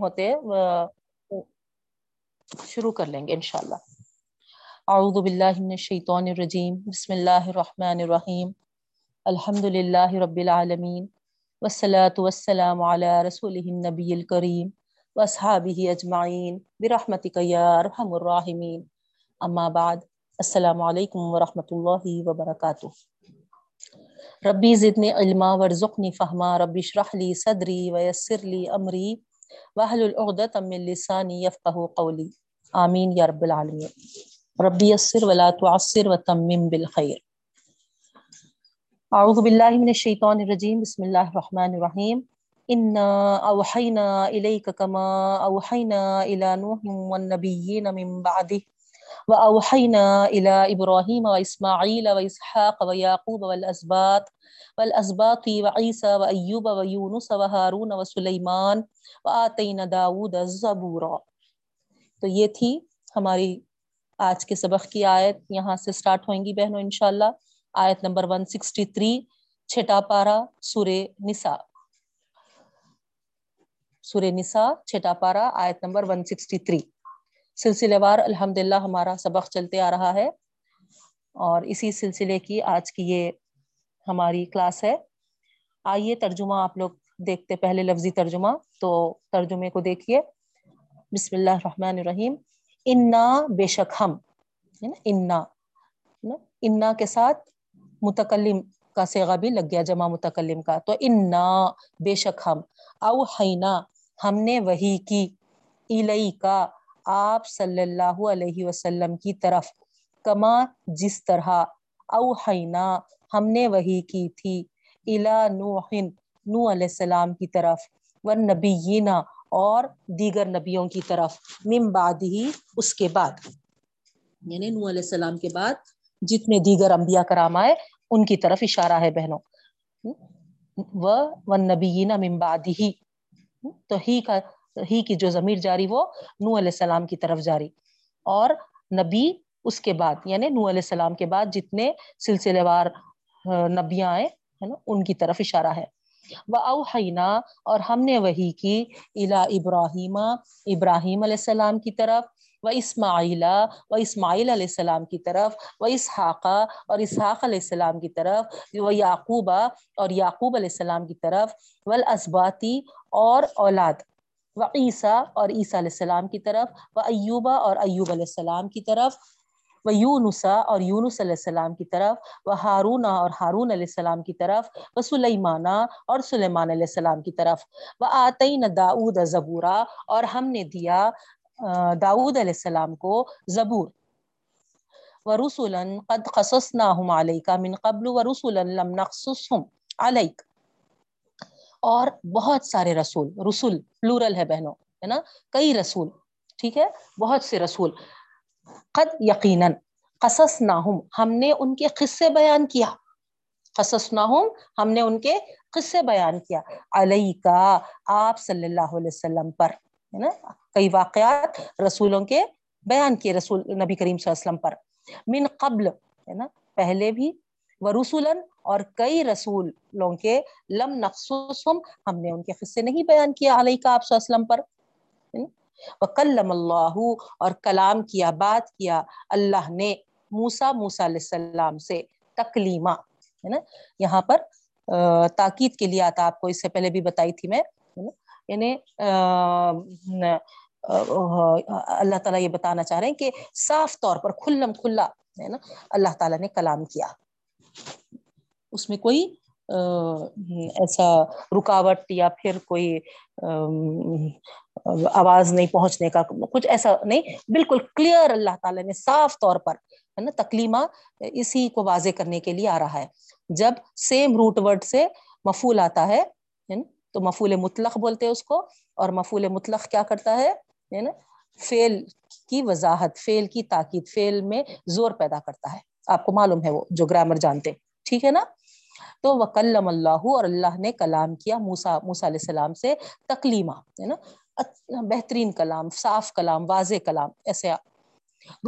ہوتے شروع کر لیں گے انشاءاللہ۔ اعوذ باللہ من الشیطان الرجیم، بسم اللہ الرحمن الرحیم۔ الحمد للہ رب العالمین، والصلاة والسلام علی رسولہ النبی الکریم واصحابہ اجمعین۔ برحمتک یا ارحم الراحمین۔ اما بعد، السلام علیکم ورحمۃ اللہ وبرکاتہ۔ ربی زدنی علما، ورزقنی فہما۔ ربی اشرح لی صدری ویسر لی امری۔ وحل العقدۃ من لسانی یفقہ قولی آمین یا رب العالمین. ربی یسر ولا تعسر وتمم بالخیر. اعوذ باللہ من الشیطان الرجیم. بسم اللہ الرحمن الرحیم. انا اوحینا الیک کما اوحینا الی نوح والنبیین من بعده وأوحينا إلى إبراهيم وإسماعيل وإسحاق ويعقوب والأسباط والأسباط وعيسى وأيوب ويونس وهارون وسليمان وآتينا داود الزبورا تو یہ تھی ہماری آج کے سبق کی آیت. یہاں سے سٹارٹ ہوئیں گی بہنوں انشاءاللہ. آیت نمبر 163 چھٹا پارا، سورہ نساء. سورہ نساء، چھٹا پارا، آیت نمبر 163 سلسلے وار الحمد للہ ہمارا سبق چلتے آ رہا ہے اور اسی سلسلے کی آج کی یہ ہماری کلاس ہے۔ آئیے ترجمہ آپ لوگ دیکھتے پہلے لفظی ترجمہ، تو ترجمے کو دیکھیے۔ بسم اللہ الرحمن الرحیم۔ انا بے شک ہم انا انا کے ساتھ متکلم کا سیغا بھی لگ گیا، جمع متکلم کا۔ تو انا بے شک ہم۔ او حینا ہم نے وہی کی۔ الئی کا آپ صلی اللہ علیہ وسلم کی طرف کما جس طرح اوحینا، ہم نے وہی کی تھی الا نوح نو علیہ السلام کی طرف والنبیینا اور دیگر نبیوں کی طرف، من بعد ہی اس کے بعد۔ یعنی نو علیہ السلام کے بعد جتنے دیگر انبیاء کرام آئے، ان کی طرف اشارہ ہے بہنوں۔ والنبیینا من بعد ہی تو ہی کا ہی کی جو ضمیر جاری وہ نو علیہ السلام کی طرف جاری۔ اور نبی اس کے بعد یعنی نو علیہ السلام کے بعد جتنے سلسلے وار نبیاں آئے، ہے نا، ان کی طرف اشارہ ہے۔ وہ اوحینا اور ہم نے وہی کی الا ابراہیم ابراہیم علیہ السلام کی طرف و اسماعیلا و اسماعیل علیہ السلام کی طرف و اسحاقہ اور اسحاق علیہ السلام کی طرف و یعقوبہ اور یعقوب علیہ السلام کی طرف والاسباتی اور اولاد۔ و عیسیٰ اور عیسیٰ علیہ السلام کی طرف، و ایوبا اور ایوب علیہ السلام کی طرف، و یونسا اور یونس علیہ السلام کی طرف، و ہارون اور ہارون علیہ السلام کی طرف، و سلیمانہ اور سلیمان علیہ السلام کی طرف۔ و آتین داود زبورا اور ہم نے دیا داود علیہ السلام کو زبور۔ و رسولا قد قصصناہم علیکا من قبل، و رسولا لم نقصصهم علیک۔ اور بہت سارے رسول رسول پلورل ہے بہنوں، ہے نا؟ کئی رسول، ٹھیک ہے؟ بہت سے رسول۔ قد یقیناً قصص ناہم ہم نے ان کے قصے بیان کیا۔ قصص ناہم ہم نے ان کے قصے بیان کیا۔ علیہ کا آپ صلی اللہ علیہ وسلم پر، ہے نا؟ کئی واقعات رسولوں کے بیان کیے، رسول نبی کریم صلی اللہ علیہ وسلم پر۔ من قبل، ہے نا؟ پہلے بھی، و رسولن اور کئی رسولوں کے لم نقصم ہم نے ان کے قصے نہیں بیان کیا علیہ کا آپ وسلم پر وکلم اللہ اور کلام کیا، بات کیا، اللہ نے موسا موسا علیہ السلام سے تکلیمہ، ہے نا؟ یہاں پر تاکید کے لیے آتا، آپ کو اس سے پہلے بھی بتائی تھی میں یعنی اللہ تعالیٰ یہ بتانا چاہ رہے ہیں کہ صاف طور پر، کھلم کھلا، ہے نا؟ اللہ تعالیٰ نے کلام کیا۔ اس میں کوئی ایسا رکاوٹ یا پھر کوئی آواز نہیں پہنچنے کا، کچھ ایسا نہیں، بالکل کلیئر اللہ تعالیٰ نے صاف طور پر، ہے نا، تکلیمہ اسی کو واضح کرنے کے لیے آ رہا ہے۔ جب سیم روٹ ورڈ سے مفول آتا ہے تو مفول مطلق بولتے ہیں اس کو، اور مفول مطلق کیا کرتا ہے نا فیل کی وضاحت فیل کی تاکید فیل میں زور پیدا کرتا ہے۔ آپ کو معلوم ہے وہ، جو گرامر جانتے ٹھیک ہے نا؟ تو وکلم اللہ اور اللہ نے کلام کیا موسا موسا علیہ السلام سے تکلیمہ، ہے نا؟ اچھا، بہترین کلام، صاف کلام، واضح کلام، ایسے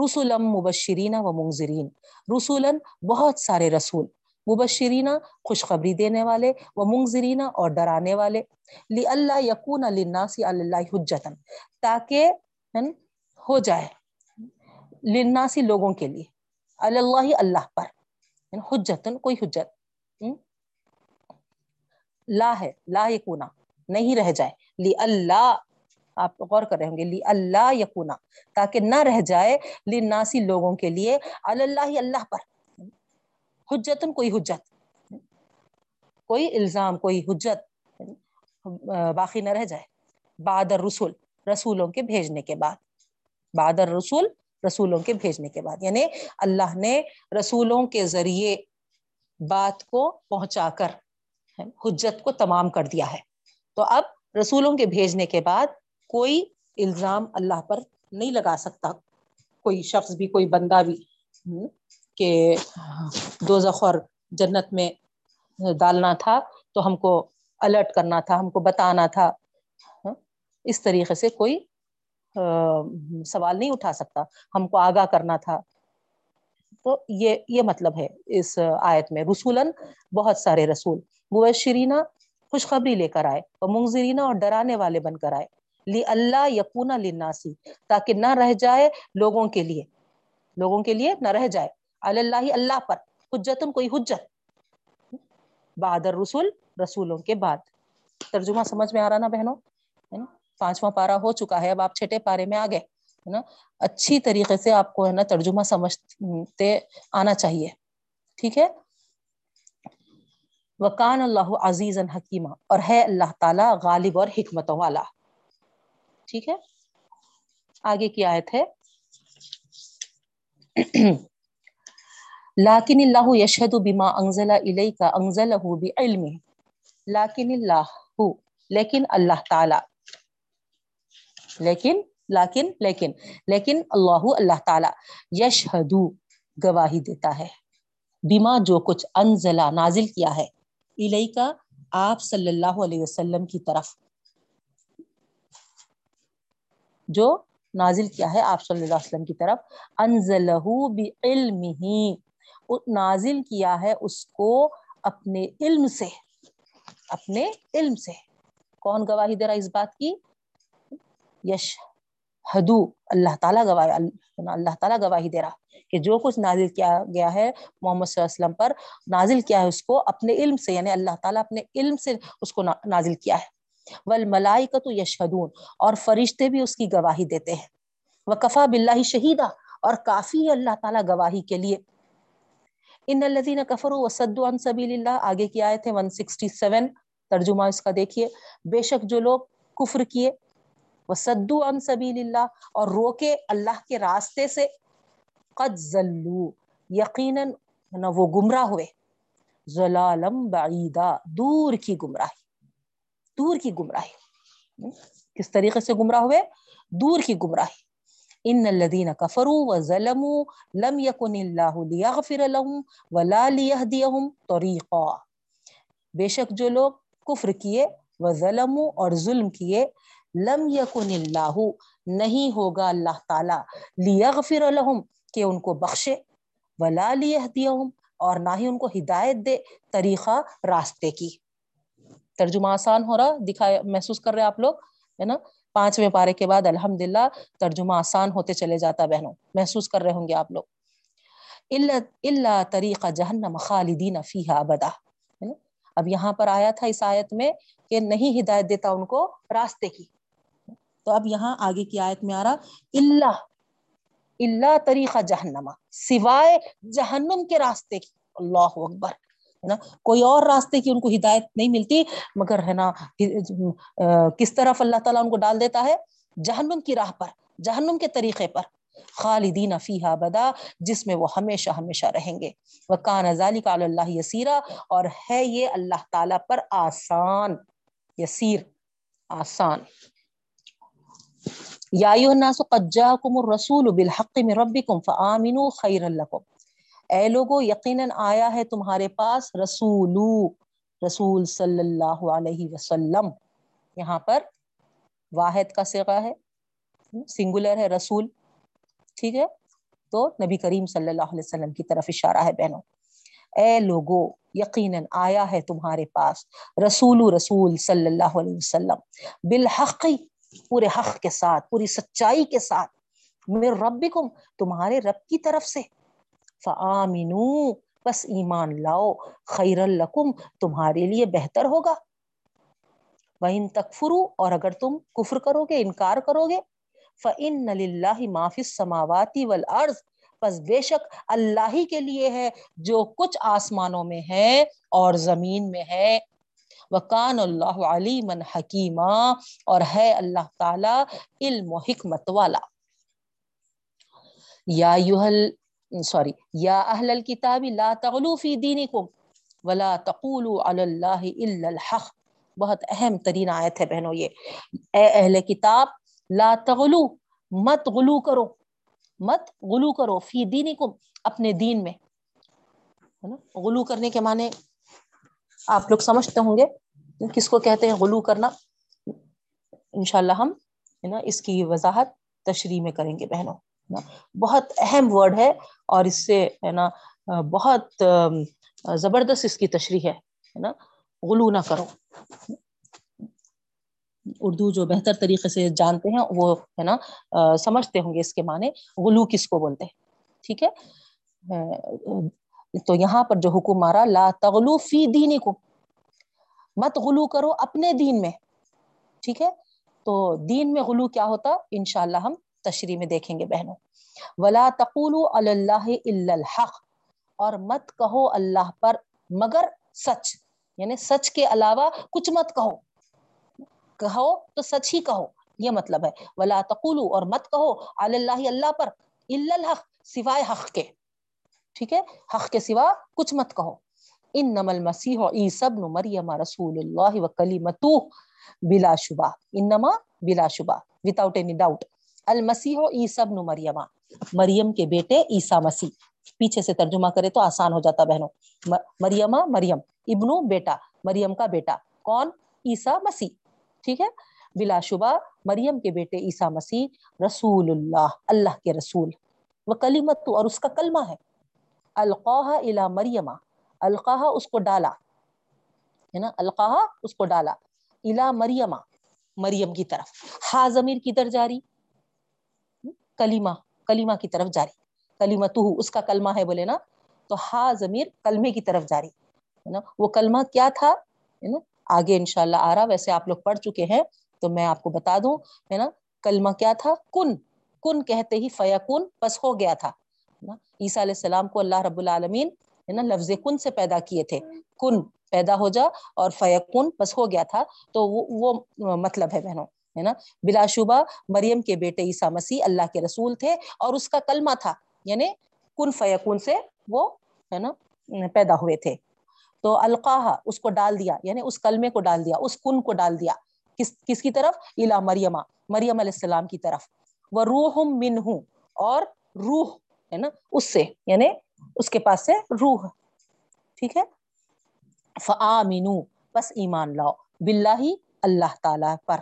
رسولم مبشرین و منظرین رسولن بہت سارے رسول۔ مبشرینہ خوشخبری دینے والے وہ منگزرینہ اور ڈرانے والے۔ لی اللہ یقون لناسی اللہ حجتن تاکہ ہو جائے۔ لناسی لوگوں کے لیے۔ اللہ اللہ پر۔ حجتن کوئی حجت۔ لا ہے، لا یکونا، نہیں رہ جائے۔ لی اللہ، آپ غور کر رہے ہوں گے، لی اللہ یقونا تاکہ نہ رہ جائے لناسی لوگوں کے لیے اللہ اللہ پر۔ حجتن کوئی حجت، کوئی الزام، کوئی حجت، باقی نہ رہ جائے۔ بادر رسول رسولوں کے بھیجنے کے بعد۔ بادر رسول رسولوں کے بھیجنے کے بعد۔ یعنی اللہ نے رسولوں کے ذریعے بات کو پہنچا کر حجت کو تمام کر دیا ہے۔ تو اب رسولوں کے بھیجنے کے بعد کوئی الزام اللہ پر نہیں لگا سکتا۔ کوئی شخص بھی، کوئی بندہ بھی کہ دو اور جنت میں ڈالنا تھا تو ہم کو الرٹ کرنا تھا، ہم کو بتانا تھا۔ ہاں، اس طریقے سے کوئی سوال نہیں اٹھا سکتا۔ ہم کو آگاہ کرنا تھا۔ تو یہ یہ مطلب ہے اس آیت میں۔ رسولن بہت سارے رسول۔ مبشرینہ خوشخبری لے کر آئے اور منظرینہ اور ڈرانے والے بن کر آئے۔ لی اللہ یقون لناسی تاکہ نہ رہ جائے لوگوں کے لیے۔ لوگوں کے لیے نہ رہ جائے۔ اللہ اللہ پر حجتن، کوئی حجت۔ بہادر رسول رسولوں کے بعد۔ ترجمہ سمجھ میں آ رہا نا بہنوں؟ پانچواں پارا ہو چکا ہے، اب آپ چھٹے پارے میں آگے ہے نا، اچھی طریقے سے آپ کو ہے نا ترجمہ سمجھتے آنا چاہیے، ٹھیک ہے؟ وکان اللہ عزیز حکیمہ اور ہے اللہ تعالی غالب اور حکمتوں والا، ٹھیک ہے؟ آگے کی آیت ہے۔ لاکن اللہ یشہد بما انزل الیک، انزلہ بعلمہ، لاکن اللہ، لیکن اللہ تعالی، لیکن لیکن لیکن لیکن اللہ اللہ تعالی یشہدو گواہی دیتا ہے۔ بیما جو کچھ انزلہ نازل کیا ہے۔ الیکا آپ صلی اللہ علیہ وسلم کی طرف۔ جو نازل کیا ہے آپ صلی اللہ علیہ وسلم کی طرف۔ انزلہ بعلمہ۔ نازل کیا ہے اس کو اپنے علم سے۔ اپنے علم سے۔ کون گواہی دے رہا اس بات کی؟ یش حدو، اللہ تعالیٰ گواہ، اللہ تعالیٰ گواہی دے رہا کہ جو کچھ نازل کیا گیا ہے محمد صلی اللہ علیہ وسلم پر، نازل کیا ہے اس کو اپنے علم سے یعنی اللہ تعالیٰ اپنے علم سے اس کو نازل کیا ہے۔ والملائکت یشہدون، اور فرشتے بھی اس کی گواہی دیتے ہیں۔ وکفا باللہ شہیدہ، اور کافی ہے اللہ تعالیٰ گواہی کے لیے۔ ان الذین کفروا وصدوا عن سبیل اللہ آگے کی آیت ہے۔ 167 ترجمہ اس کا دیکھیے۔ بے شک جو لوگ کفر کیے وصدوا عن سبیل اللہ اور روکے اللہ کے راستے سے قد ذلوا یقیناً وہ گمراہ ہوئے۔ ضلالم بعیدہ دور کی گمراہی، دور کی گمراہی۔ کس طریقے سے گمراہ ہوئے؟ دور کی گمراہی۔ ان الذين كفروا وظلموا لم يكن الله ليغفر لهم ولا ليهديهم طريقا بے شک جو لوگ کفر کیے، وظلموا اور ظلم کیے لم يكن اللہ، نہیں ہوگا اللہ تعالی۔ لیغفر لهم کہ ان کو بخشے۔ ولا لیہدیہم، اور نہ ہی ان کو ہدایت دے۔ طریقہ راستے کی۔ ترجمہ آسان ہو رہا دکھایا محسوس کر رہے آپ لوگ، ہے نا؟ پانچویں پارے کے بعد الحمد للہ ترجمہ آسان ہوتے چلے جاتا بہنوں، محسوس کر رہے ہوں گے آپ لوگ۔ اللہ طریقہ جہنم خالدین فیحا ابدا۔ اب یہاں پر آیا تھا اس آیت میں کہ نہیں ہدایت دیتا ان کو راستے کی۔ تو اب یہاں آگے کی آیت میں آ رہا اللہ اللہ طریقہ جہنما سوائے جہنم کے راستے کی۔ اللہ اکبر، ہے نا؟ کوئی اور راستے کی ان کو ہدایت نہیں ملتی، مگر ہے نا کس طرف اللہ تعالیٰ ان کو ڈال دیتا ہے؟ جہنم کی راہ پر، جہنم کے طریقے پر۔ خالدین فیحا بدا جس میں وہ ہمیشہ ہمیشہ رہیں گے۔ وہ کان ازالی کا اللہ یسیرا، اور ہے یہ اللہ تعالیٰ پر آسان، یسیر، آسان۔ یا الناس قد جاءکم الرسول بالحق من ربکم فآمنوا خیر لکم اے لوگو، یقیناً آیا ہے تمہارے پاس رسول رسول صلی اللہ علیہ وسلم۔ یہاں پر واحد کا سگا ہے، سنگولر ہے رسول۔ ٹھیک ہے؟ تو نبی کریم صلی اللہ علیہ وسلم کی طرف اشارہ ہے بہنوں۔ اے لوگو، یقیناً آیا ہے تمہارے پاس رسول رسول صلی اللہ علیہ وسلم۔ بالحق پورے حق کے ساتھ، پوری سچائی کے ساتھ میرے ربکم، تمہارے رب کی طرف سے۔ فآمنو، بس ایمان لاؤ خیر الکم تمہارے لیے بہتر ہوگا۔ وَإِن تکفرو، اور اگر تم کفر کرو گے انکار کرو گے فَإِنَّ لِلَّهِ مَا فِي السَّمَاوَاتِ وَالْأَرْضِ پس بے شک اللہ ہی کے لیے ہے، جو کچھ آسمانوں میں ہے اور زمین میں ہے۔ وکان اللہ علیم حکیمہ اور ہے اللہ تعالی علم و حکمت والا۔ یا یوہل سوری، یا اہل الكتاب لا تغلو فی دینکم ولا تقولوا علی اللہ الا الحق۔ بہت اہم ترین آیت ہے بہنوں یہ۔ اے اہل کتاب، لا تغلو، مت غلو کرو۔ مت غلو کرو فی دینکم، اپنے دین میں۔ غلو کرنے کے معنی آپ لوگ سمجھتے ہوں گے کس کو کہتے ہیں غلو کرنا۔ انشاءاللہ ہم، ہے نا، اس کی وضاحت تشریح میں کریں گے بہنوں بہت اہم ورڈ ہے اور اس سے، ہے نا، بہت زبردست اس کی تشریح ہے نا۔ غلو نہ کرو۔ اردو جو بہتر طریقے سے جانتے ہیں، وہ، ہے نا سمجھتے ہوں گے اس کے معنی۔ غلو کس کو بولتے ہیں؟ ٹھیک ہے؟ تو یہاں پر جو حکم مارا، لا تغلو فی دینی کو مت غلو کرو اپنے دین میں، ٹھیک ہے؟ تو دین میں غلو کیا ہوتا؟ انشاءاللہ ہم تشریح میں دیکھیں گے بہنوں۔ ولا تقول اللہ الحق، اور مت کہو اللہ پر مگر سچ یعنی سچ کے علاوہ کچھ مت کہو۔ کہو تو سچ ہی کہو، یہ مطلب ہے۔ ولا تقولو اور مت کہو اللہ اللہ پر الحق، سوائے حق کے۔ ٹھیک ہے؟ حق کے سوا کچھ مت کہو۔ ان نمل مسیح عیسی ابن مریم رسول اللہ و کلیمتو بلا شبہ۔ انما بلا شبہ، without any doubt. المسیح ابن مریم مریم کے بیٹے عیسیٰ مسیح۔ پیچھے سے ترجمہ کرے تو آسان ہو جاتا بہنوں۔ مریمہ مریم ابنو، بیٹا۔ مریم کا بیٹا۔ کون؟ عیسیٰ مسیح۔ ٹھیک ہے؟ بلا شبہ، مریم کے بیٹے عیسیٰ مسیح، رسول اللہ اللہ کے رسول۔ وہ کلیمت اور اس کا کلمہ ہے۔ القاہ الا مریم القاہ اس کو ڈالا. ہے نا؟ القاہ اس کو ڈالا. الا مریم مریم کی طرف. ہا ضمیر کی جاری کلیمہ کلیمہ کی طرف جاری کلیمت اس کا کلمہ ہے بولے نا؟ تو ہا ضمیر کلمے کی طرف جاری ہے نا؟ وہ کلمہ کیا تھا؟ ہے نا؟ آگے انشاءاللہ آ رہا ویسے آپ لوگ پڑھ چکے ہیں، تو میں آپ کو بتا دوں، ہے نا؟ کلمہ کیا تھا؟ کن. کن کہتے ہی فیکون بس ہو گیا تھا. عیسیٰ علیہ السلام کو اللہ رب العالمین ہے نا، لفظ کن سے پیدا کیے تھے؟ کن پیدا ہو جا اور فیکون بس ہو گیا تھا۔ تو وہ وہ مطلب ہے بہنوں، ہے نا؟ بلا شبہ مریم کے بیٹے عیسیٰ مسیح اللہ کے رسول تھے اور اس کا کلمہ تھا یعنی کن فیکون سے وہ، ہے نا، پیدا ہوئے تھے۔ تو القاہ اس کو ڈال دیا یعنی اس کلمے کو ڈال دیا، اس کن کو ڈال دیا۔ کس کس کی طرف؟ الا مریم مریم علیہ السلام کی طرف۔ وہ روح من ہوں اور روح ہے نا، اس سے یعنی اس کے پاس سے روح، ٹھیک ہے؟ فآمنو، بس ایمان لاؤ، باللہ اللہ تعالی پر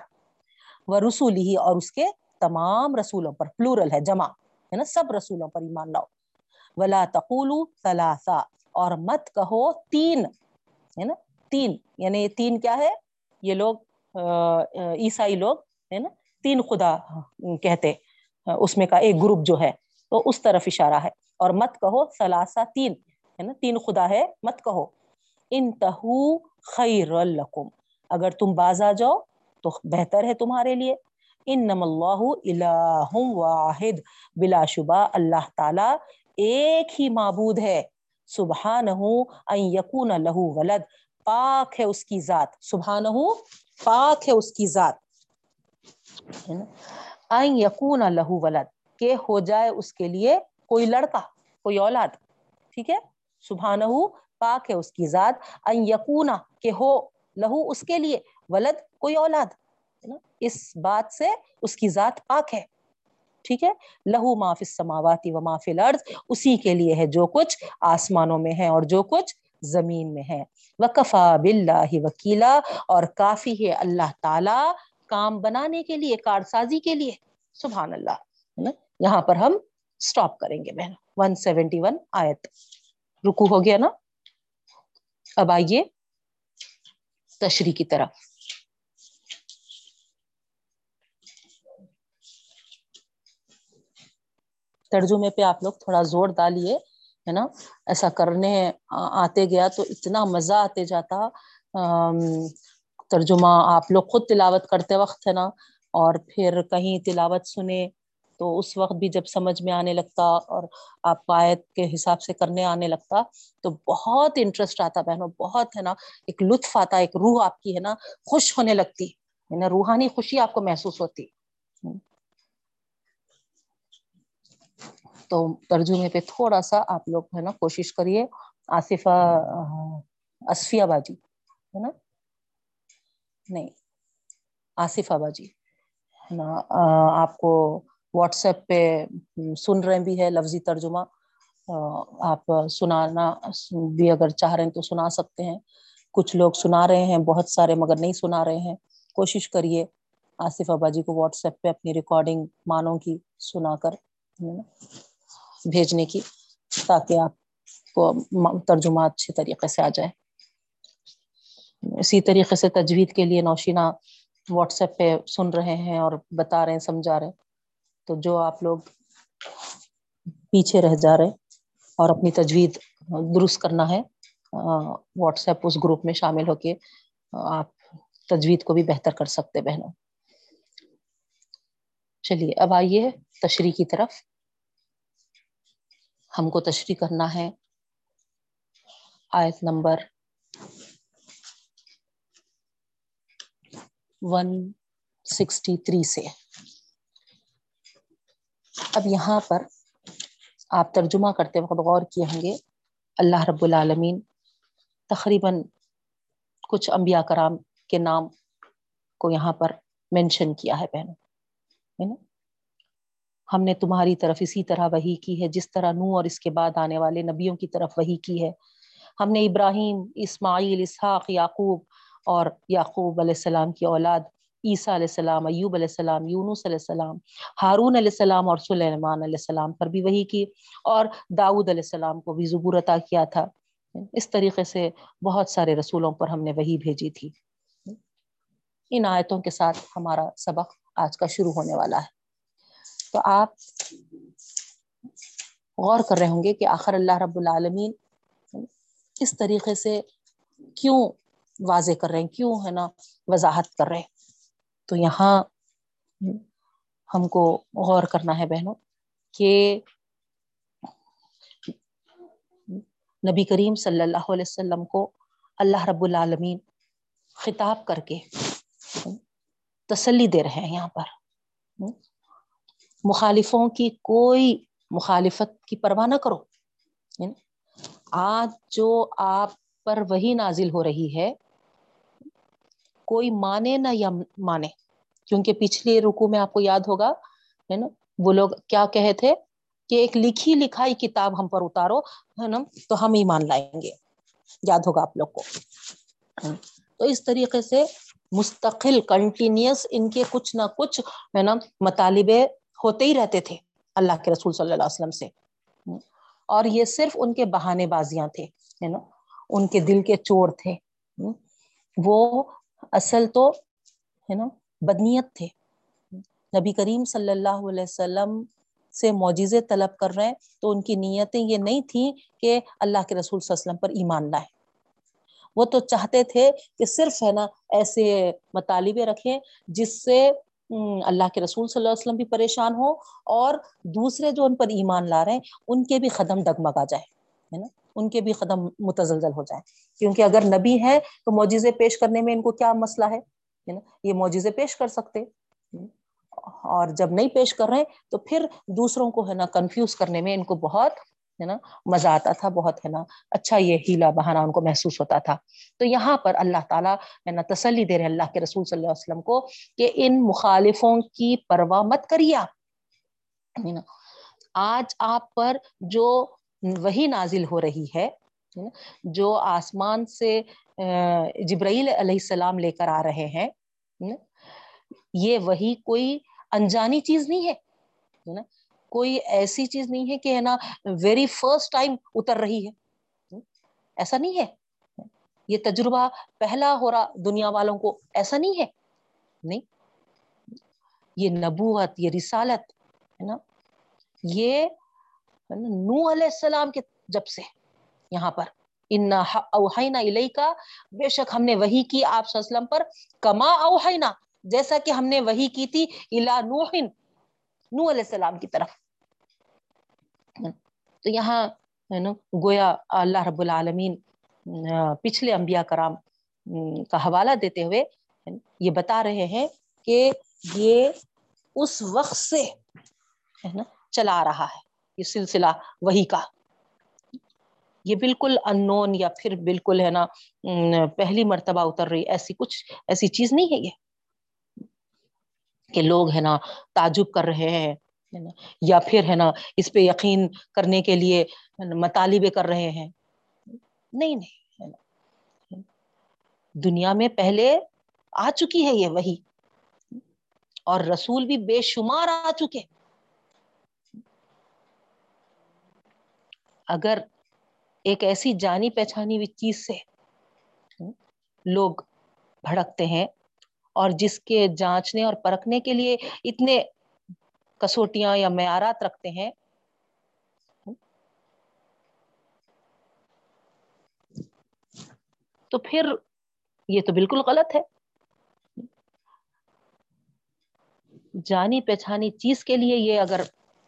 وہ رسول ہی اور اس کے تمام رسولوں پر، پلورل ہے، جمع ہے نا سب رسولوں پر ایمان لاؤ۔ ولا تقولوا ثلاثہ اور مت کہو تین، ہے نا، تین یعنی یہ تین کیا ہے؟ یہ لوگ عیسائی لوگ، ہے نا، تین خدا کہتے، اس میں کا ایک گروپ جو ہے۔ تو اس طرف اشارہ ہے۔ اور مت کہو سلاسا تین، ہے نا؟ تین خدا ہے، مت کہو۔ انتہو خیر لکم۔ اگر تم باز آ جاؤ تو بہتر ہے تمہارے لیے۔ انم اللہ الہ واحد۔ بلا شبہ اللہ تعالی ایک ہی معبود ہے۔ سبحانہ ان یکون لہو ولد۔ پاک ہے اس کی ذات۔ سبحانہ، پاک ہے اس کی ذات۔ ان یکون لہو ولد۔ کہ ہو جائے اس کے لیے کوئی لڑکا، کوئی اولاد، ٹھیک ہے؟ سبحانہ پاک ہے اس کی ذات۔ ان یکون کہ ہو لہو اس کے لیے، ولد کوئی اولاد۔ اس بات سے اس کی ذات پاک ہے، ٹھیک ہے؟ لہو معاف سماواتی و معاف الارض، اسی کے لیے ہے جو کچھ آسمانوں میں ہے اور جو کچھ زمین میں ہے۔ وکفا باللہ وکیلا، اور کافی ہے اللہ تعالی کام بنانے کے لیے، کارسازی کے لیے۔ سبحان اللہ یہاں پر ہم سٹاپ کریں گے بہن۔ 171 آیت۔ رکو ہو گیا نا؟ اب آئیے تشریح کی طرف۔ ترجمے پہ آپ لوگ تھوڑا زور ڈالیے، ہے نا؟ ایسا کرنے آتے گیا تو اتنا مزہ آتے جاتا۔ ترجمہ آپ لوگ خود تلاوت کرتے وقت، ہے نا؟ اور پھر کہیں تلاوت سنے تو اس وقت بھی جب سمجھ میں آنے لگتا اور آپ آیت کے حساب سے کرنے آنے لگتا تو بہت انٹرسٹ آتا بہنوں، بہت ہے نا، ایک لطف آتا، ایک روح آپ کی ہے نا خوش ہونے لگتی ہے نا روحانی خوشی آپ کو محسوس ہوتی۔ تو ترجمے پہ تھوڑا سا آپ لوگ ہے نا کوشش کریے، آصفہ اصفیہ باجی، ہے نا؟ نہیں، آصفہ باجی، ہے نا، آپ کو واٹس ایپ پہ سن رہے بھی ہے لفظی ترجمہ۔ آپ سنانا، بھی اگر چاہ رہے ہیں تو سنا سکتے ہیں۔ کچھ لوگ سنا رہے ہیں، بہت سارے مگر نہیں سنا رہے ہیں۔ کوشش کریے آصف ابا جی کو واٹس ایپ پہ اپنی ریکارڈنگ مانوں کی سنا کر بھیجنے کی، تاکہ آپ کو ترجمہ اچھے طریقے سے آ جائے۔ اسی طریقے سے تجوید کے لیے نوشینہ واٹس ایپ پہ سن رہے ہیں اور بتا رہے ہیں، سمجھا رہے تو جو آپ لوگ پیچھے رہ جا رہے اور اپنی تجوید درست کرنا ہے واٹس ایپ اس گروپ میں شامل ہو کے آپ تجوید کو بھی بہتر کر سکتے بہنوں۔ چلیے، اب آئیے تشریح کی طرف۔ ہم کو تشریح کرنا ہے آیت نمبر ون سکسٹی تھری سے۔ اب یہاں پر آپ ترجمہ کرتے وقت غور کیے ہوں گے، اللہ رب العالمین تقریباً کچھ انبیاء کرام کے نام کو یہاں پر مینشن کیا ہے بہنوں، ہے نا؟ ہم نے تمہاری طرف اسی طرح وہی کی ہے، جس طرح نو اور اس کے بعد آنے والے نبیوں کی طرف وہی کی ہے۔ ہم نے ابراہیم، اسماعیل، اسحاق، یعقوب اور یعقوب علیہ السلام کی اولاد عیسیٰ علیہ السلام، ایوب علیہ السلام، یونس علیہ السلام، ہارون علیہ السلام اور سلیمان علیہ السلام پر بھی وہی کی اور داود علیہ السلام کو بھی زبور عطا کیا تھا۔ اس طریقے سے بہت سارے رسولوں پر ہم نے وہی بھیجی تھی۔ ان آیتوں کے ساتھ ہمارا سبق آج کا شروع ہونے والا ہے۔ تو آپ غور کر رہے ہوں گے کہ آخر اللہ رب العالمین اس طریقے سے کیوں واضح کر رہے ہیں، کیوں ہے نا وضاحت کر رہے ہیں؟ تو یہاں ہم کو غور کرنا ہے بہنوں کہ نبی کریم صلی اللہ علیہ وسلم کو اللہ رب العالمین خطاب کر کے تسلی دے رہے ہیں یہاں پر۔ مخالفوں کی کوئی مخالفت کی پرواہ نہ کرو۔ یعنی آج جو آپ پر وہی نازل ہو رہی ہے کوئی مانے نہ یا مانے۔ کیونکہ پچھلے رکو میں آپ کو یاد ہوگا، ہے نا، وہ لوگ کیا کہے تھے کہ ایک لکھی لکھائی کتاب ہم پر اتارو، ہے نا، تو ہم ہی مان لائیں گے۔ یاد ہوگا آپ لوگ کو۔ ہاں، تو اس طریقے سے مستقل کنٹینیوس ان کے کچھ نہ کچھ، ہے نا، مطالبے ہوتے ہی رہتے تھے اللہ کے رسول صلی اللہ علیہ وسلم سے۔ اور یہ صرف ان کے بہانے بازیاں تھے، ہے نا، ان کے دل کے چور تھے۔ وہ اصل تو ہے نا بدنیت تھے۔ نبی کریم صلی اللہ علیہ وسلم سے معجزے طلب کر رہے ہیں تو ان کی نیتیں یہ نہیں تھیں کہ اللہ کے رسول صلی اللہ علیہ وسلم پر ایمان لائے۔ وہ تو چاہتے تھے کہ صرف ہے نا ایسے مطالبے رکھیں جس سے اللہ کے رسول صلی اللہ علیہ وسلم بھی پریشان ہو اور دوسرے جو ان پر ایمان لا رہے ہیں، ان کے بھی قدم ڈگمگا جائے، ہے نا؟ ان کے بھی قدم متزلزل ہو جائیں۔ کیونکہ اگر نبی ہے تو معجزے پیش کرنے میں ان کو کیا مسئلہ ہے؟ نا؟ یہ معجزے پیش کر سکتے۔ اور جب نہیں پیش کر رہے تو پھر دوسروں کو ہے نا کنفیوز کرنے میں ان کو بہت ہے نا مزہ آتا تھا، بہت ہے نا اچھا یہ ہیلا بہانا ان کو محسوس ہوتا تھا۔ تو یہاں پر اللہ تعالیٰ ہے نا تسلی دے رہے اللہ کے رسول صلی اللہ علیہ وسلم کو کہ ان مخالفوں کی پرواہ مت کریے آپ۔ آج آپ پر جو وہی نازل ہو رہی ہے، جو آسمان سے جبرائیل علیہ السلام لے کر آ رہے ہیں۔ یہ وہی کوئی انجانی چیز نہیں ہے۔ نا کوئی ایسی چیز نہیں ہے کہ ہے نا ویری فرسٹ ٹائم اتر رہی ہے۔ ایسا نہیں ہے۔ یہ تجربہ پہلا ہو رہا دنیا والوں کو، ایسا نہیں ہے۔ نہیں۔ یہ نبوت، یہ رسالت، ہے نا۔ یہ نو علیہ السلام کے جب سے یہاں پر۔ اوہینا علیہ کا بے شک ہم نے وہی کی آپ وسلم پر۔ کما اوہینا جیسا کہ ہم نے وہی کی تھی الا نوح نو علیہ السلام کی طرف۔ تو یہاں ہے نا، گویا اللہ رب العالمین پچھلے انبیاء کرام کا حوالہ دیتے ہوئے یہ بتا رہے ہیں کہ یہ اس وقت سے ہے نا، چلا رہا ہے۔ یہ سلسلہ، وہی کا۔ یہ بالکل ان نون یا پھر بالکل ہے نا پہلی مرتبہ اتر رہی، ایسی کچھ، ایسی چیز نہیں ہے یہ۔ کہ لوگ ہے نا تعجب کر رہے ہیں یا پھر ہے نا اس پہ یقین کرنے کے لیے مطالبے کر رہے ہیں۔ نہیں نہیں دنیا میں پہلے آ چکی ہے یہ وہی۔ اور رسول بھی بے شمار آ چکے۔ اگر ایک ایسی جانی پہچانی ہوئی چیز سے لوگ بھڑکتے ہیں اور جس کے جانچنے اور پرکھنے کے لیے اتنے کسوٹیاں یا معیارات رکھتے ہیں، تو پھر یہ تو بالکل غلط ہے۔ جانی پہچانی چیز کے لیے یہ اگر